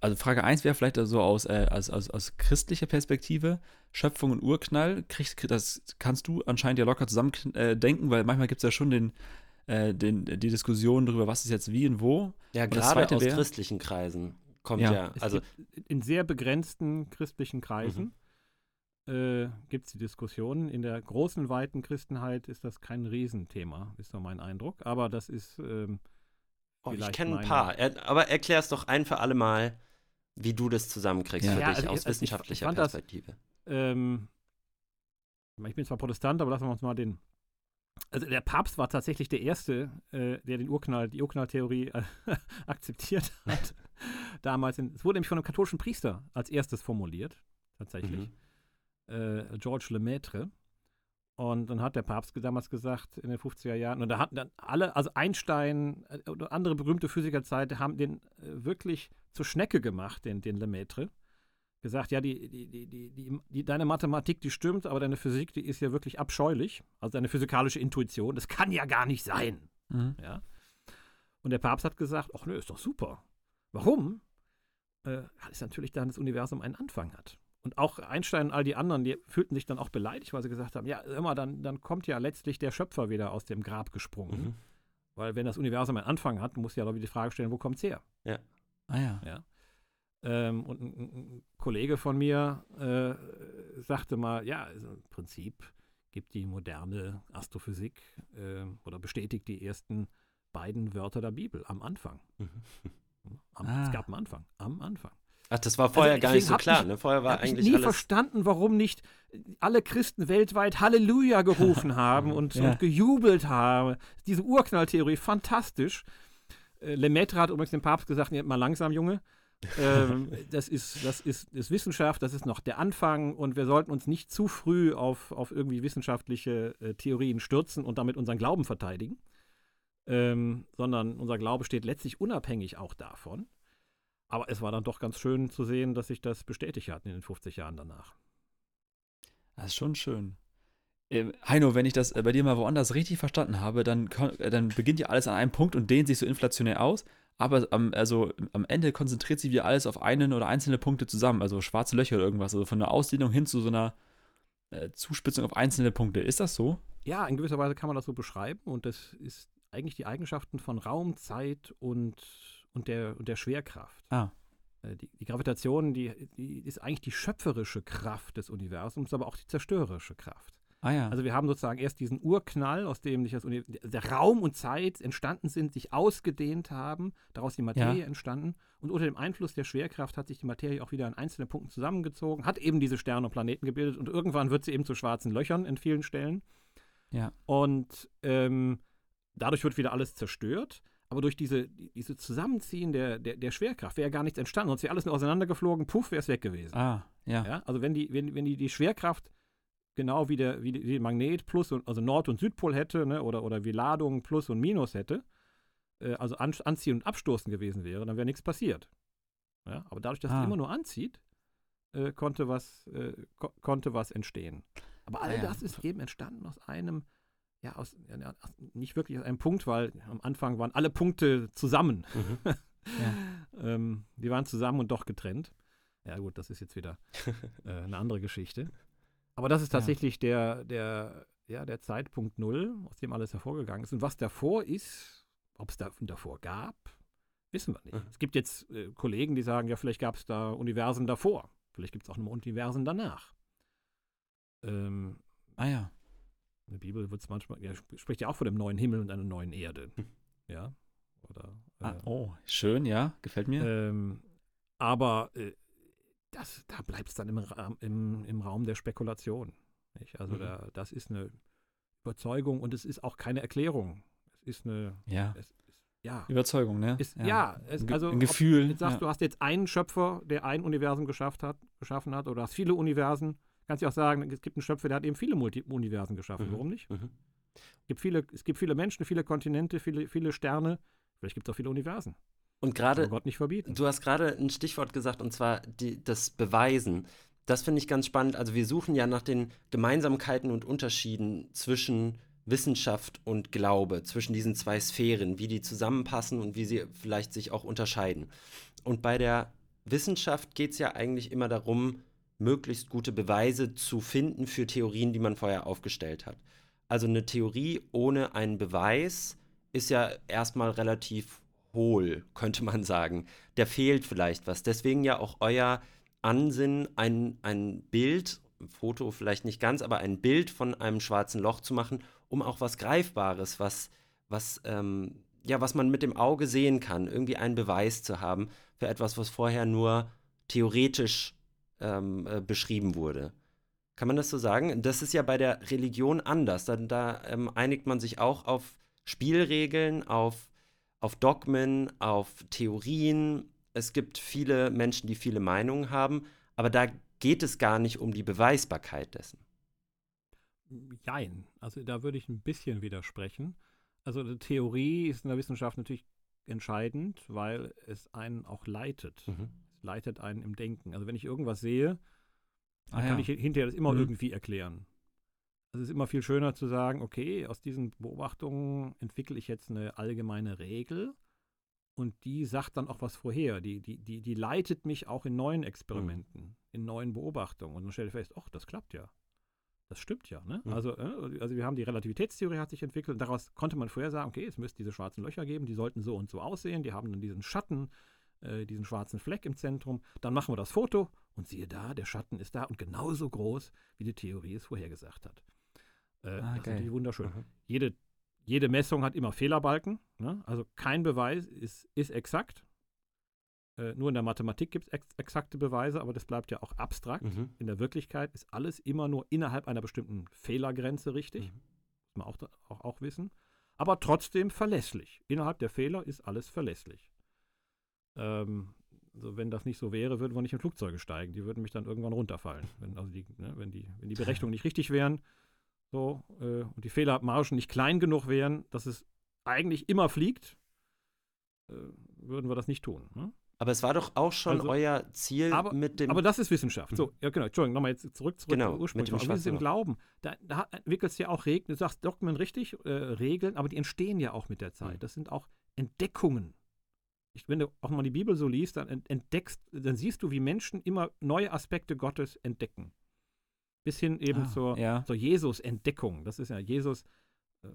also Frage 1 wäre vielleicht so aus, äh, aus, aus, aus christlicher Perspektive, Schöpfung und Urknall, kriegst, das kannst du anscheinend ja locker zusammen äh, denken, weil manchmal gibt es ja schon den, äh, den, die Diskussion darüber, was ist jetzt wie und wo. Ja, gerade aus wär- christlichen Kreisen kommt Ja. ja, also in sehr begrenzten christlichen Kreisen äh, gibt es die Diskussion. In der großen, weiten Christenheit ist das kein Riesenthema, ist so mein Eindruck. Aber das ist. Ähm, oh, ich kenne ein paar. Er, aber erklär es doch ein für alle Mal, wie du das zusammenkriegst Ja. für Ja, dich also aus ich- also ich- wissenschaftlicher ich fand das- Perspektive. ähm, ich bin zwar Protestant, aber lassen wir uns mal den. Also der Papst war tatsächlich der Erste, äh, der den Urknall, die Urknalltheorie äh, akzeptiert hat. Damals. In, es wurde nämlich von einem katholischen Priester als erstes formuliert, tatsächlich. Äh, George Lemaitre. Und dann hat der Papst damals gesagt, in den 50er Jahren, und da hatten dann alle, also Einstein äh, oder andere berühmte Physiker der Zeit, haben den äh, wirklich zur Schnecke gemacht, den, den Lemaitre gesagt, ja, die, die, die, die, die, die, deine Mathematik, die stimmt, aber deine Physik, die ist ja wirklich abscheulich. Also deine physikalische Intuition, das kann ja gar nicht sein. Mhm. Ja? Und der Papst hat gesagt, ach nö, ist doch super. Warum? Äh, weil es natürlich dann das Universum einen Anfang hat. Und auch Einstein und all die anderen, die fühlten sich dann auch beleidigt, weil sie gesagt haben, ja, immer, dann, dann kommt ja letztlich der Schöpfer wieder aus dem Grab gesprungen. Mhm. Weil wenn das Universum einen Anfang hat, muss ja doch wieder die Frage stellen, wo kommt's her? Ah ja. Ja. Ähm, und ein, ein, Kollege von mir äh, sagte mal, ja, also im Prinzip gibt die moderne Astrophysik äh, oder bestätigt die ersten beiden Wörter der Bibel am Anfang. Mhm. Am, ah. Es gab einen Anfang, am Anfang. Ach, das war vorher also, gar nicht so klar. Ich, ne? Vorher war eigentlich ich nie alles verstanden, warum nicht alle Christen weltweit Halleluja gerufen haben und, ja. und, gejubelt haben. Diese Urknalltheorie, fantastisch. Äh, Lemaitre hat übrigens dem Papst gesagt, mal langsam, Junge. Ähm, das, ist, das, ist, ist Wissenschaft, das ist noch der Anfang und wir sollten uns nicht zu früh auf, auf irgendwie wissenschaftliche äh, Theorien stürzen und damit unseren Glauben verteidigen, ähm, sondern unser Glaube steht letztlich unabhängig auch davon. Aber es war dann doch ganz schön zu sehen, dass sich das bestätigt hat in den 50 Jahren danach. Das ist schon schön. Ähm, Heino, wenn ich das äh, bei dir mal woanders richtig verstanden habe, dann, äh, dann beginnt ja alles an einem Punkt und dehnt sich so inflationär aus. Aber am, also, am Ende konzentriert sich wieder alles auf einen oder einzelne Punkte zusammen. Also schwarze Löcher oder irgendwas. Also von der Ausdehnung hin zu so einer äh, Zuspitzung auf einzelne Punkte. Ist das so? Ja, in gewisser Weise kann man das so beschreiben. Und das ist eigentlich die Eigenschaften von Raum, Zeit und und der, und der Schwerkraft. Ah. Äh, die, die, Gravitation, die, die ist eigentlich die schöpferische Kraft des Universums, aber auch die zerstörerische Kraft. Ah, ja. Also wir haben sozusagen erst diesen Urknall, aus dem sich das der Raum und Zeit entstanden sind, sich ausgedehnt haben, daraus die Materie ja. entstanden. Und unter dem Einfluss der Schwerkraft hat sich die Materie auch wieder an einzelnen Punkten zusammengezogen, hat eben diese Sterne und Planeten gebildet und irgendwann wird sie eben zu schwarzen Löchern in vielen Stellen. Ja. Und ähm, dadurch wird wieder alles zerstört. Aber durch diese, diese Zusammenziehen der, der, der Schwerkraft wäre ja gar nichts entstanden. Sonst wäre alles nur auseinandergeflogen, puff, wäre es weg gewesen. Ah, ja. ja. Also wenn die, wenn, wenn die, die Schwerkraft genau wie der, wie die Magnet plus und, also Nord- und Südpol hätte, ne, oder, oder wie Ladung plus und minus hätte, äh, also an, anziehen und abstoßen gewesen wäre, dann wäre nichts passiert. Ja, aber dadurch, dass ah. es immer nur anzieht, äh, konnte, was, äh, ko konnte was entstehen. Aber all ah, ja. das ist eben entstanden aus einem ja, aus, ja, nicht wirklich aus einem Punkt, weil am Anfang waren alle Punkte zusammen. Mhm. ähm, die waren zusammen und doch getrennt. Ja, gut, das ist jetzt wieder äh, eine andere Geschichte. Aber das ist tatsächlich ja. der, der, ja, der Zeitpunkt Null, aus dem alles hervorgegangen ist. Und was davor ist, ob es da davor gab, wissen wir nicht. Mhm. Es gibt jetzt äh, Kollegen, die sagen, ja, vielleicht gab es da Universen davor. Vielleicht gibt es auch noch Universen danach. Ähm, ah ja. In der Bibel wird es manchmal, ja, spricht ja auch von dem neuen Himmel und einer neuen Erde. Hm. Ja. Oder, ah, äh, oh, schön, ja, gefällt mir. Ähm, aber äh, das, da bleibt es dann im, im, im Raum der Spekulation. Nicht? Also mhm. da, das ist eine Überzeugung und es ist auch keine Erklärung. Es ist eine ja. Es ist, ja. Überzeugung, ne? Ist, ja, ja es, also ein Gefühl. Jetzt sagst, ja. du hast jetzt einen Schöpfer, der ein Universum geschafft hat, geschaffen hat, oder hast viele Universen kannst du auch sagen, es gibt einen Schöpfer, der hat eben viele Multi Universen geschaffen. Mhm. Warum nicht? Mhm. Es, gibt viele, es gibt viele Menschen, viele Kontinente, viele, viele Sterne. Vielleicht gibt es auch viele Universen. Und gerade, Gott nicht verbieten. Du hast gerade ein Stichwort gesagt, und zwar die, das Beweisen. Das finde ich ganz spannend. Also wir suchen ja nach den Gemeinsamkeiten und Unterschieden zwischen Wissenschaft und Glaube, zwischen diesen zwei Sphären, wie die zusammenpassen und wie sie vielleicht sich auch unterscheiden. Und bei der Wissenschaft geht es ja eigentlich immer darum, möglichst gute Beweise zu finden für Theorien, die man vorher aufgestellt hat. Also eine Theorie ohne einen Beweis ist ja erstmal relativ hohl, könnte man sagen. Der fehlt vielleicht was. Deswegen ja auch euer Ansinnen, ein, ein Bild, ein Foto vielleicht nicht ganz, aber ein Bild von einem schwarzen Loch zu machen, um auch was Greifbares, was, was, ähm, ja, was man mit dem Auge sehen kann, irgendwie einen Beweis zu haben für etwas, was vorher nur theoretisch ähm, äh, beschrieben wurde. Kann man das so sagen? Das ist ja bei der Religion anders. Da, da ähm, einigt man sich auch auf Spielregeln, auf, auf Dogmen, auf Theorien. Es gibt viele Menschen, die viele Meinungen haben, aber da geht es gar nicht um die Beweisbarkeit dessen. Jein. Also da würde ich ein bisschen widersprechen. Also die Theorie ist in der Wissenschaft natürlich entscheidend, weil es einen auch leitet. Mhm leitet einen im Denken. Also wenn ich irgendwas sehe, dann ah, kann ja. ich hinterher das immer mhm. irgendwie erklären. Also es ist immer viel schöner zu sagen, okay, aus diesen Beobachtungen entwickle ich jetzt eine allgemeine Regel und die sagt dann auch was vorher. Die, die, die, die leitet mich auch in neuen Experimenten, mhm. in neuen Beobachtungen. Und dann stelle ich fest, ach, das klappt ja. Das stimmt ja. Ne? Mhm. Also, äh, also wir haben die Relativitätstheorie hat sich entwickelt und daraus konnte man vorher sagen, okay, es müsste diese schwarzen Löcher geben, die sollten so und so aussehen, die haben dann diesen Schatten äh, diesen schwarzen Fleck im Zentrum. Dann machen wir das Foto und siehe da, der Schatten ist da und genauso groß, wie die Theorie es vorhergesagt hat. Äh, Ah, das ist wunderschön. Mhm. Jede, jede Messung hat immer Fehlerbalken. Ne? Also kein Beweis ist, ist exakt. Äh, nur in der Mathematik gibt es ex exakte Beweise, aber das bleibt ja auch abstrakt. Mhm. In der Wirklichkeit ist alles immer nur innerhalb einer bestimmten Fehlergrenze richtig. Mhm. Muss man auch, auch, auch wissen. Aber trotzdem verlässlich. Innerhalb der Fehler ist alles verlässlich. Ähm, also wenn das nicht so wäre, würden wir nicht in Flugzeuge steigen. Die würden mich dann irgendwann runterfallen. Wenn, also die, ne, wenn, die, wenn die Berechnungen nicht richtig wären so, äh, und die Fehlermargen nicht klein genug wären, dass es eigentlich immer fliegt, äh, würden wir das nicht tun. Ne? Aber es war doch auch schon Also- euer Ziel aber- mit dem. Aber das ist Wissenschaft. So, ja genau, Entschuldigung, nochmal jetzt zurück, zurück Genau, zur ursprünglich. mit dem Aber wie ist im Glauben? Da, da entwickelst du ja auch Regeln, du sagst Dogmen richtig, äh, Regeln, aber die entstehen ja auch mit der Zeit. Mhm. Das sind auch Entdeckungen. Ich, wenn du auch mal die Bibel so liest, dann ent- entdeckst, dann siehst du, wie Menschen immer neue Aspekte Gottes entdecken. Bis hin eben Ah, zur, ja. zur Jesus-Entdeckung. Das ist ja Jesus, äh,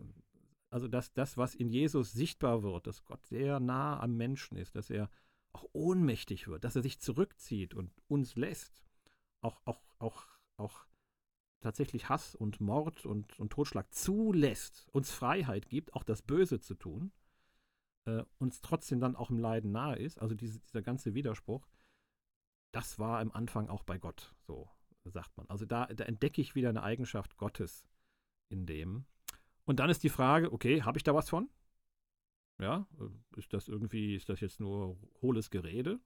also das, das, was in Jesus sichtbar wird, dass Gott sehr nah am Menschen ist, dass er auch ohnmächtig wird, dass er sich zurückzieht und uns lässt, auch, auch, auch, auch tatsächlich Hass und Mord und, und Totschlag zulässt, uns Freiheit gibt, auch das Böse zu tun, äh, uns trotzdem dann auch im Leiden nahe ist, also diese, dieser ganze Widerspruch, das war am Anfang auch bei Gott, so sagt man. Also da, da entdecke ich wieder eine Eigenschaft Gottes in dem. Und dann ist die Frage, okay, habe ich da was von? Ja, äh, ist das irgendwie, ist das jetzt nur hohles Gerede?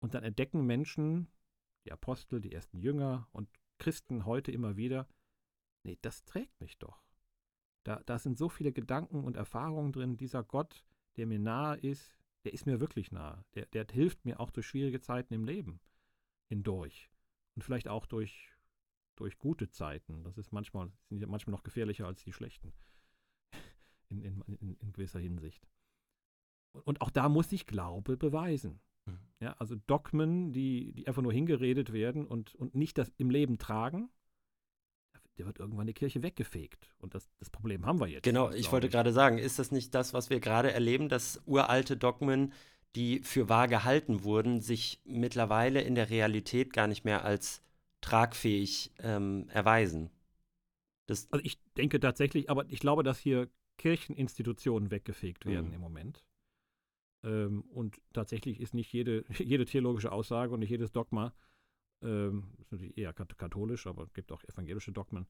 Und dann entdecken Menschen, die Apostel, die ersten Jünger und Christen heute immer wieder, nee, das trägt mich doch. Da, da sind so viele Gedanken und Erfahrungen drin. Dieser Gott, der mir nahe ist, der ist mir wirklich nahe. Der, der hilft mir auch durch schwierige Zeiten im Leben hindurch. Und vielleicht auch durch, durch gute Zeiten. Das ist manchmal, sind ja manchmal noch gefährlicher als die schlechten. In, in, in, in gewisser Hinsicht. Und auch da muss ich Glaube beweisen. Mhm. Ja, also Dogmen, die, die einfach nur hingeredet werden und, und nicht das im Leben tragen, der wird irgendwann die Kirche weggefegt. Und das, das Problem haben wir jetzt. Genau, ich wollte gerade sagen, ist das nicht das, was wir gerade erleben, dass uralte Dogmen, die für wahr gehalten wurden, sich mittlerweile in der Realität gar nicht mehr als tragfähig ähm, erweisen? Das, Also ich denke tatsächlich, aber ich glaube, dass hier Kircheninstitutionen weggefegt werden Mhm. im Moment. Ähm, und tatsächlich ist nicht jede, jede theologische Aussage und nicht jedes Dogma, ähm, ist natürlich eher kat- katholisch, aber es gibt auch evangelische Dogmen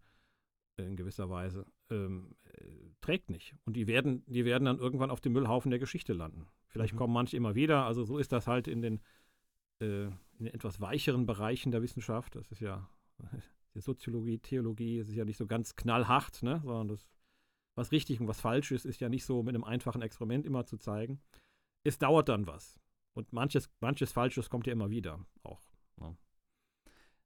äh, in gewisser Weise, ähm, äh, trägt nicht. Und die werden, die werden dann irgendwann auf dem Müllhaufen der Geschichte landen. Vielleicht Mhm. kommen manche immer wieder, also so ist das halt in den, äh, in den etwas weicheren Bereichen der Wissenschaft. Das ist ja die Soziologie, Theologie, es ist ja nicht so ganz knallhart, ne? sondern das, was richtig und was falsch ist, ist ja nicht so mit einem einfachen Experiment immer zu zeigen. Es dauert dann was. Und manches, manches Falsches kommt ja immer wieder auch.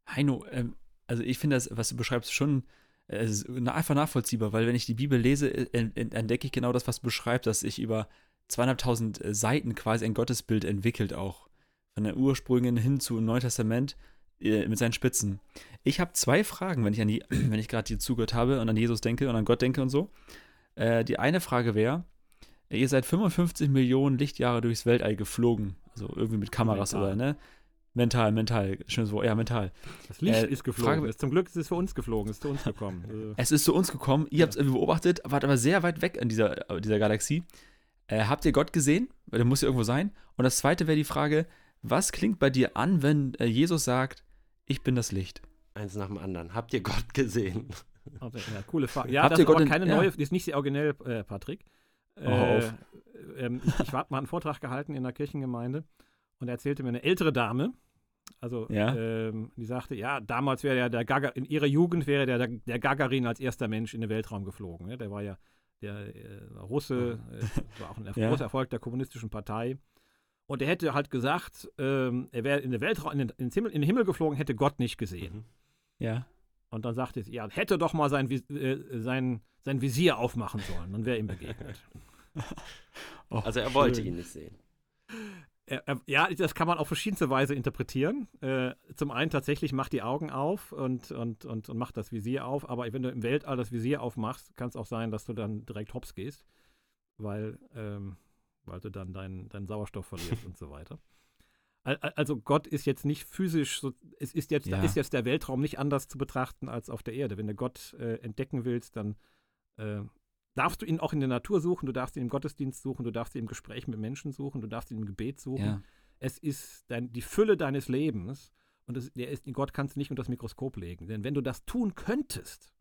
Heino, ähm, also ich finde das, was du beschreibst, schon äh, einfach nachvollziehbar, weil wenn ich die Bibel lese, äh, en- en- entdecke ich genau das, was du beschreibst, dass sich über zweieinhalbtausend äh, Seiten quasi ein Gottesbild entwickelt auch. Von den Ursprüngen hin zu Neuen Testament äh, mit seinen Spitzen. Ich habe zwei Fragen, wenn ich an die, wenn ich gerade dir zugehört habe und an Jesus denke und an Gott denke und so. Äh, die eine Frage wäre, ihr seid 55 Millionen Lichtjahre durchs Weltall geflogen, also irgendwie mit Kameras Mental. oder, ne? Mental, mental, schönes Wort, ja, mental. Das Licht Äh, ist geflogen. Frage- ist, zum Glück ist es für uns geflogen, ist zu uns gekommen. Es ist zu uns gekommen, ihr habt es irgendwie beobachtet, wart aber sehr weit weg in dieser, äh, dieser Galaxie. Äh, habt ihr Gott gesehen? Weil der muss ja irgendwo sein. Und das zweite wäre die Frage, was klingt bei dir an, wenn äh, Jesus sagt, ich bin das Licht? eins nach dem anderen. Habt ihr Gott gesehen? also, ja, coole Frage. Ja, Habt das ihr ist aber Gott in- keine ja. neue, die ist nicht sehr originell, äh, Patrick. Äh, auf. ähm, ich ich habe mal einen Vortrag gehalten in einer Kirchengemeinde und erzählte mir eine ältere Dame, also Ja. ähm, die sagte, ja, damals wäre ja der Gaga, in ihrer Jugend wäre der, der Gagarin als erster Mensch in den Weltraum geflogen. Ne? Der war ja der äh, Russe, äh, war auch ein Ja. großer Erfolg der kommunistischen Partei. Und er hätte halt gesagt, ähm, er wäre in den Weltraum, in Himmel, in den Himmel geflogen, hätte Gott nicht gesehen. Mhm. Ja. Und dann sagte sie, ja, hätte doch mal sein, äh, sein, sein Visier aufmachen sollen, dann wäre ihm begegnet. Oh, Also er wollte schön. ihn nicht sehen. Er, er, ja, das kann man auf verschiedenste Weise interpretieren. Äh, zum einen tatsächlich macht die Augen auf und, und, und, und macht das Visier auf, aber wenn du im Weltall das Visier aufmachst, kann es auch sein, dass du dann direkt hops gehst, weil ähm, weil du dann deinen deinen Sauerstoff verlierst und so weiter. Al- al- Also Gott ist jetzt nicht physisch, so, es ist jetzt, da Ja. ist jetzt der Weltraum nicht anders zu betrachten als auf der Erde. Wenn du Gott äh, entdecken willst, dann äh, darfst du ihn auch in der Natur suchen, du darfst ihn im Gottesdienst suchen, du darfst ihn im Gespräch mit Menschen suchen, du darfst ihn im Gebet suchen. Ja. Es ist dein, die Fülle deines Lebens und es, der ist, Gott kannst du nicht unter das Mikroskop legen. Denn wenn du das tun könntest,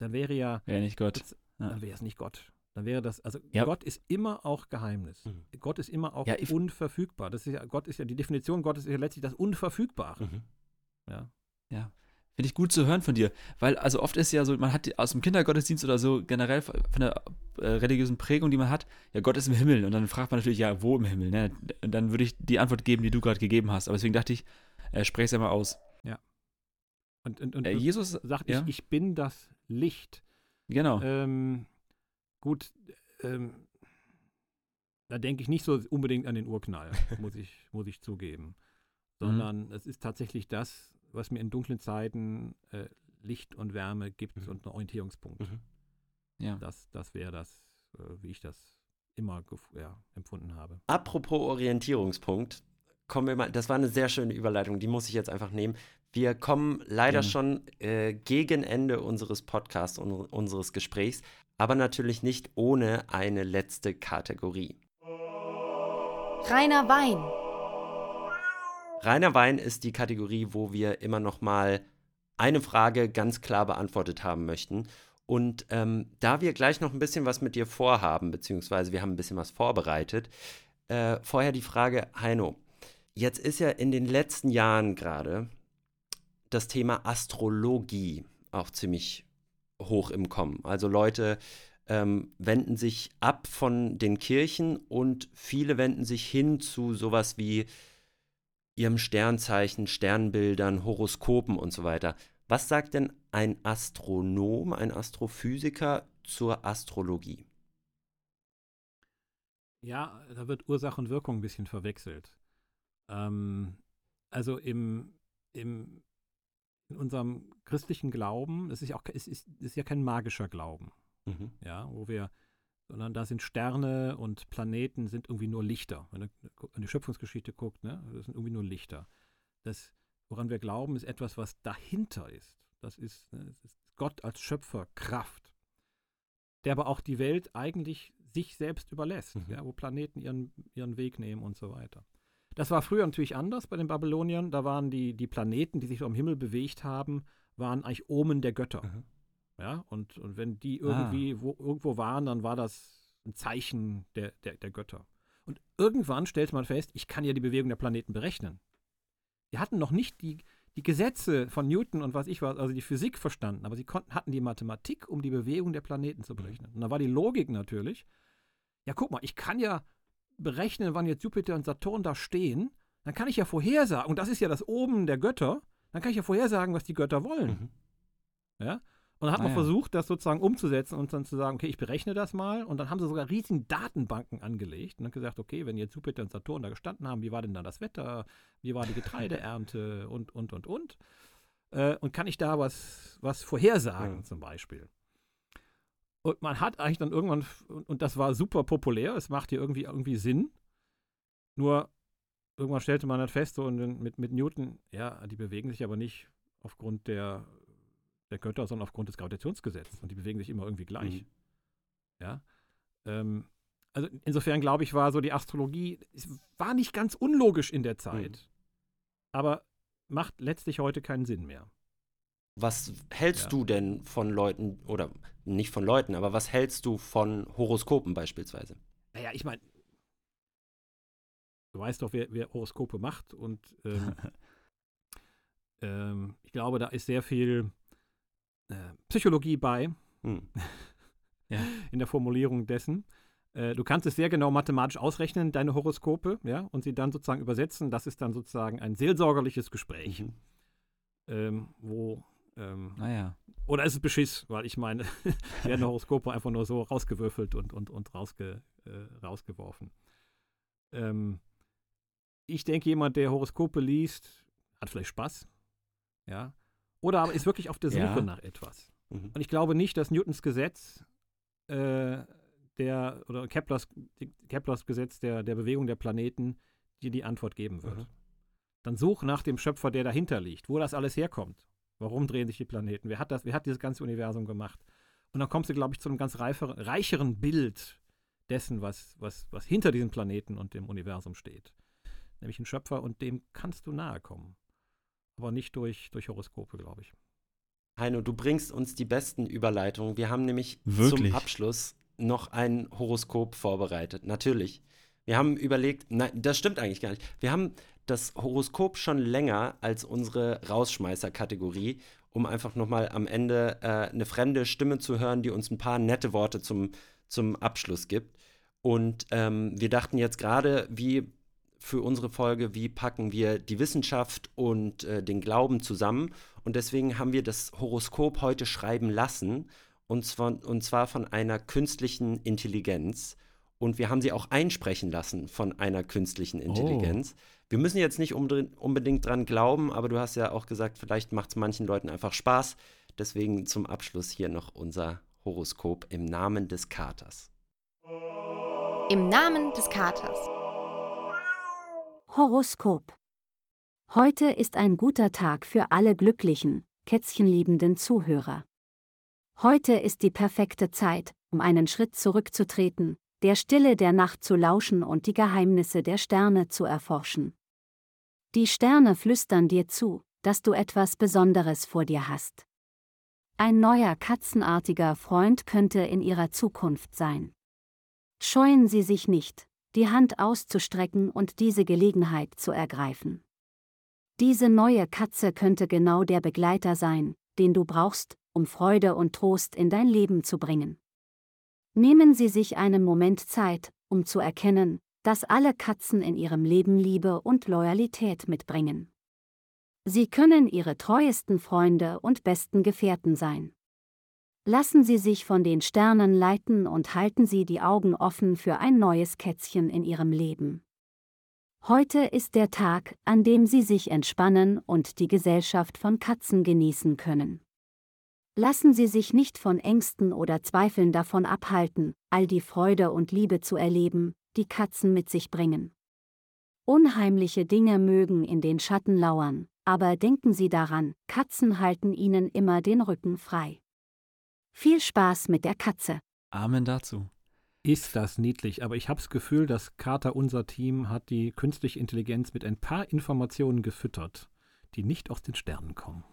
dann wäre ja, Wäre nicht Gott. Das- Ja. dann wäre es nicht Gott. Dann wäre das, also Ja. Gott ist immer auch Geheimnis. Mhm. Gott ist immer auch Ja, ich- unverfügbar. Das ist ja, Gott ist ja, die Definition Gottes ist ja letztlich das Unverfügbare. Mhm. Ja. Finde ich gut zu hören von dir, weil also oft ist ja so, man hat aus dem Kindergottesdienst oder so generell von der äh, religiösen Prägung, die man hat, ja, Gott ist im Himmel und dann fragt man natürlich, ja, wo im Himmel? Ne? Und dann würde ich die Antwort geben, die du gerade gegeben hast. Aber deswegen dachte ich, äh, sprech es ja mal aus. Und, und, und Äh, Jesus, sagt, ja. ich, ich bin das Licht. genau. Ähm, gut, ähm, da denke ich nicht so unbedingt an den Urknall, muss ich, muss ich zugeben. Sondern es ist tatsächlich das, was mir in dunklen Zeiten äh, Licht und Wärme gibt Mhm. und einen Orientierungspunkt. Mhm. ja. Das, das wäre das, äh, wie ich das immer ja, empfunden habe. Apropos Orientierungspunkt, kommen wir mal, das war eine sehr schöne Überleitung, die muss ich jetzt einfach nehmen. Wir kommen leider Gerne. schon äh, gegen Ende unseres Podcasts und unseres Gesprächs, aber natürlich nicht ohne eine letzte Kategorie. Reiner Wein. Reiner Wein ist die Kategorie, wo wir immer noch mal eine Frage ganz klar beantwortet haben möchten. Und ähm, da wir gleich noch ein bisschen was mit dir vorhaben, beziehungsweise wir haben ein bisschen was vorbereitet, äh, vorher die Frage, Heino, jetzt ist ja in den letzten Jahren gerade das Thema Astrologie auch ziemlich hoch im Kommen. Also Leute ähm, wenden sich ab von den Kirchen und viele wenden sich hin zu sowas wie ihrem Sternzeichen, Sternbildern, Horoskopen und so weiter. Was sagt denn ein Astronom, ein Astrophysiker zur Astrologie? Ja, da wird Ursache und Wirkung ein bisschen verwechselt. Ähm, also im, im, in unserem christlichen Glauben, das ist ja auch es ist, es ist ja kein magischer Glauben, Mhm. ja, wo wir, sondern da sind Sterne und Planeten sind irgendwie nur Lichter. Wenn du an die Schöpfungsgeschichte guckt, ne, das sind irgendwie nur Lichter. Das, woran wir glauben, ist etwas, was dahinter ist. Das ist, ne, das ist Gott als Schöpfer, Kraft, der aber auch die Welt eigentlich sich selbst überlässt, Mhm. ja, wo Planeten ihren, ihren Weg nehmen und so weiter. Das war früher natürlich anders bei den Babyloniern. Da waren die, die Planeten, die sich am Himmel bewegt haben, waren eigentlich Omen der Götter. Mhm. Ja, und, und wenn die irgendwie wo, irgendwo waren, dann war das ein Zeichen der, der, der Götter. Und irgendwann stellte man fest, ich kann ja die Bewegung der Planeten berechnen. Die hatten noch nicht die, die Gesetze von Newton und was ich was, also die Physik verstanden, aber sie konnten, hatten die Mathematik, um die Bewegung der Planeten zu berechnen. Und da war die Logik natürlich, ja guck mal, ich kann ja berechnen, wann jetzt Jupiter und Saturn da stehen, dann kann ich ja vorhersagen, und das ist ja das Oben der Götter, dann kann ich ja vorhersagen, was die Götter wollen. Mhm. Ja? Und dann hat Ah, man versucht, das sozusagen umzusetzen und dann zu sagen, okay, ich berechne das mal. Und dann haben sie sogar riesigen Datenbanken angelegt und dann gesagt, okay, wenn jetzt Jupiter und Saturn da gestanden haben, wie war denn da das Wetter, wie war die Getreideernte und, und, und, und. Äh, und kann ich da was, was vorhersagen Ja. zum Beispiel. Und man hat eigentlich dann irgendwann, und das war super populär, es macht hier irgendwie, irgendwie Sinn. Nur irgendwann stellte man halt fest, so und dann mit, mit Newton, ja, die bewegen sich aber nicht aufgrund der, der Götter, sondern aufgrund des Gravitationsgesetzes. Und die bewegen sich immer irgendwie gleich. Mhm. Ja. Ähm, also insofern glaube ich, war so die Astrologie, war nicht ganz unlogisch in der Zeit, aber macht letztlich heute keinen Sinn mehr. Was hältst Ja. du denn von Leuten, oder nicht von Leuten, aber was hältst du von Horoskopen beispielsweise? Naja, ich meine, du weißt doch, wer, wer Horoskope macht und ähm, ähm, ich glaube, da ist sehr viel äh, Psychologie bei Hm. in der Formulierung dessen. Äh, du kannst es sehr genau mathematisch ausrechnen, deine Horoskope, ja, und sie dann sozusagen übersetzen. Das ist dann sozusagen ein seelsorgerliches Gespräch, Mhm. ähm, wo ähm, Naja. Oder ist es Beschiss? Weil ich meine, werden Horoskope einfach nur so rausgewürfelt und, und, und rausge, äh, rausgeworfen. Ähm, ich denke, jemand, der Horoskope liest, hat vielleicht Spaß. Ja. Oder aber ist wirklich auf der Suche Ja. nach etwas. Mhm. Und ich glaube nicht, dass Newtons Gesetz äh, der, oder Keplers, Keplers Gesetz der, der Bewegung der Planeten dir die Antwort geben wird. Mhm. Dann such nach dem Schöpfer, der dahinter liegt, wo das alles herkommt. Warum drehen sich die Planeten? Wer hat, das, wer hat dieses ganze Universum gemacht? Und dann kommst du, glaube ich, zu einem ganz reifer, reicheren Bild dessen, was, was, was hinter diesem Planeten und dem Universum steht. Nämlich ein Schöpfer und dem kannst du nahe kommen. Aber nicht durch, durch Horoskope, glaube ich. Heino, du bringst uns die besten Überleitungen. Wir haben nämlich Wirklich? zum Abschluss noch ein Horoskop vorbereitet. Natürlich. Wir haben überlegt, nein, das stimmt eigentlich gar nicht. Wir haben das Horoskop schon länger als unsere Rausschmeißer-Kategorie, um einfach nochmal am Ende äh, eine fremde Stimme zu hören, die uns ein paar nette Worte zum, zum Abschluss gibt. Und ähm, wir dachten jetzt gerade, wie für unsere Folge, wie packen wir die Wissenschaft und äh, den Glauben zusammen. Und deswegen haben wir das Horoskop heute schreiben lassen, und zwar, und zwar von einer künstlichen Intelligenz. Und wir haben sie auch einsprechen lassen von einer künstlichen Intelligenz. Wir müssen jetzt nicht unbedingt- unbedingt dran glauben, aber du hast ja auch gesagt, vielleicht macht es manchen Leuten einfach Spaß. Deswegen zum Abschluss hier noch unser Horoskop im Namen des Katers. Im Namen des Katers. Horoskop. Heute ist ein guter Tag für alle glücklichen, kätzchenliebenden Zuhörer. Heute ist die perfekte Zeit, um einen Schritt zurückzutreten, der Stille der Nacht zu lauschen und die Geheimnisse der Sterne zu erforschen. Die Sterne flüstern dir zu, dass du etwas Besonderes vor dir hast. Ein neuer katzenartiger Freund könnte in ihrer Zukunft sein. Scheuen Sie sich nicht, die Hand auszustrecken und diese Gelegenheit zu ergreifen. Diese neue Katze könnte genau der Begleiter sein, den du brauchst, um Freude und Trost in dein Leben zu bringen. Nehmen Sie sich einen Moment Zeit, um zu erkennen, dass alle Katzen in ihrem Leben Liebe und Loyalität mitbringen. Sie können Ihre treuesten Freunde und besten Gefährten sein. Lassen Sie sich von den Sternen leiten und halten Sie die Augen offen für ein neues Kätzchen in Ihrem Leben. Heute ist der Tag, an dem Sie sich entspannen und die Gesellschaft von Katzen genießen können. Lassen Sie sich nicht von Ängsten oder Zweifeln davon abhalten, all die Freude und Liebe zu erleben, die Katzen mit sich bringen. Unheimliche Dinge mögen in den Schatten lauern, aber denken Sie daran, Katzen halten Ihnen immer den Rücken frei. Viel Spaß mit der Katze. Amen dazu. Ist das niedlich, aber ich habe das Gefühl, dass Carter, unser Team, hat die künstliche Intelligenz mit ein paar Informationen gefüttert, die nicht aus den Sternen kommen.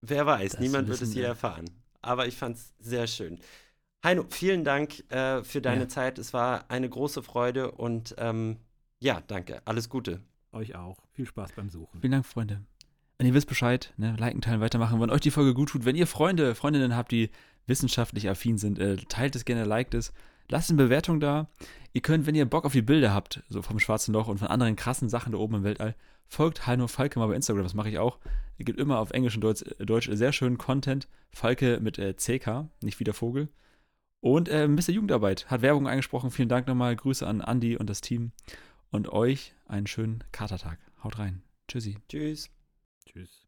Wer weiß, Das niemand wird es je erfahren. Aber ich fand es sehr schön. Heino, vielen Dank äh, für deine Ja. Zeit. Es war eine große Freude und ähm, ja, danke. Alles Gute. Euch auch. Viel Spaß beim Suchen. Vielen Dank, Freunde. Und ihr wisst Bescheid, ne? liken, teilen, weitermachen, wenn euch die Folge gut tut. Wenn ihr Freunde, Freundinnen habt, die wissenschaftlich affin sind, äh, teilt es gerne, liked es. Lasst eine Bewertung da. Ihr könnt, wenn ihr Bock auf die Bilder habt, so vom Schwarzen Loch und von anderen krassen Sachen da oben im Weltall, folgt Heino Falke mal bei Instagram, das mache ich auch. Es gibt immer auf Englisch und Deutsch, äh, Deutsch sehr schönen Content. Falke mit äh, CK, nicht wie der Vogel. Und äh, Mr. Jugendarbeit hat Werbung eingesprochen. Vielen Dank nochmal. Grüße an Andy und das Team. Und euch einen schönen Katertag. Haut rein. Tschüssi. Tschüss. Tschüss.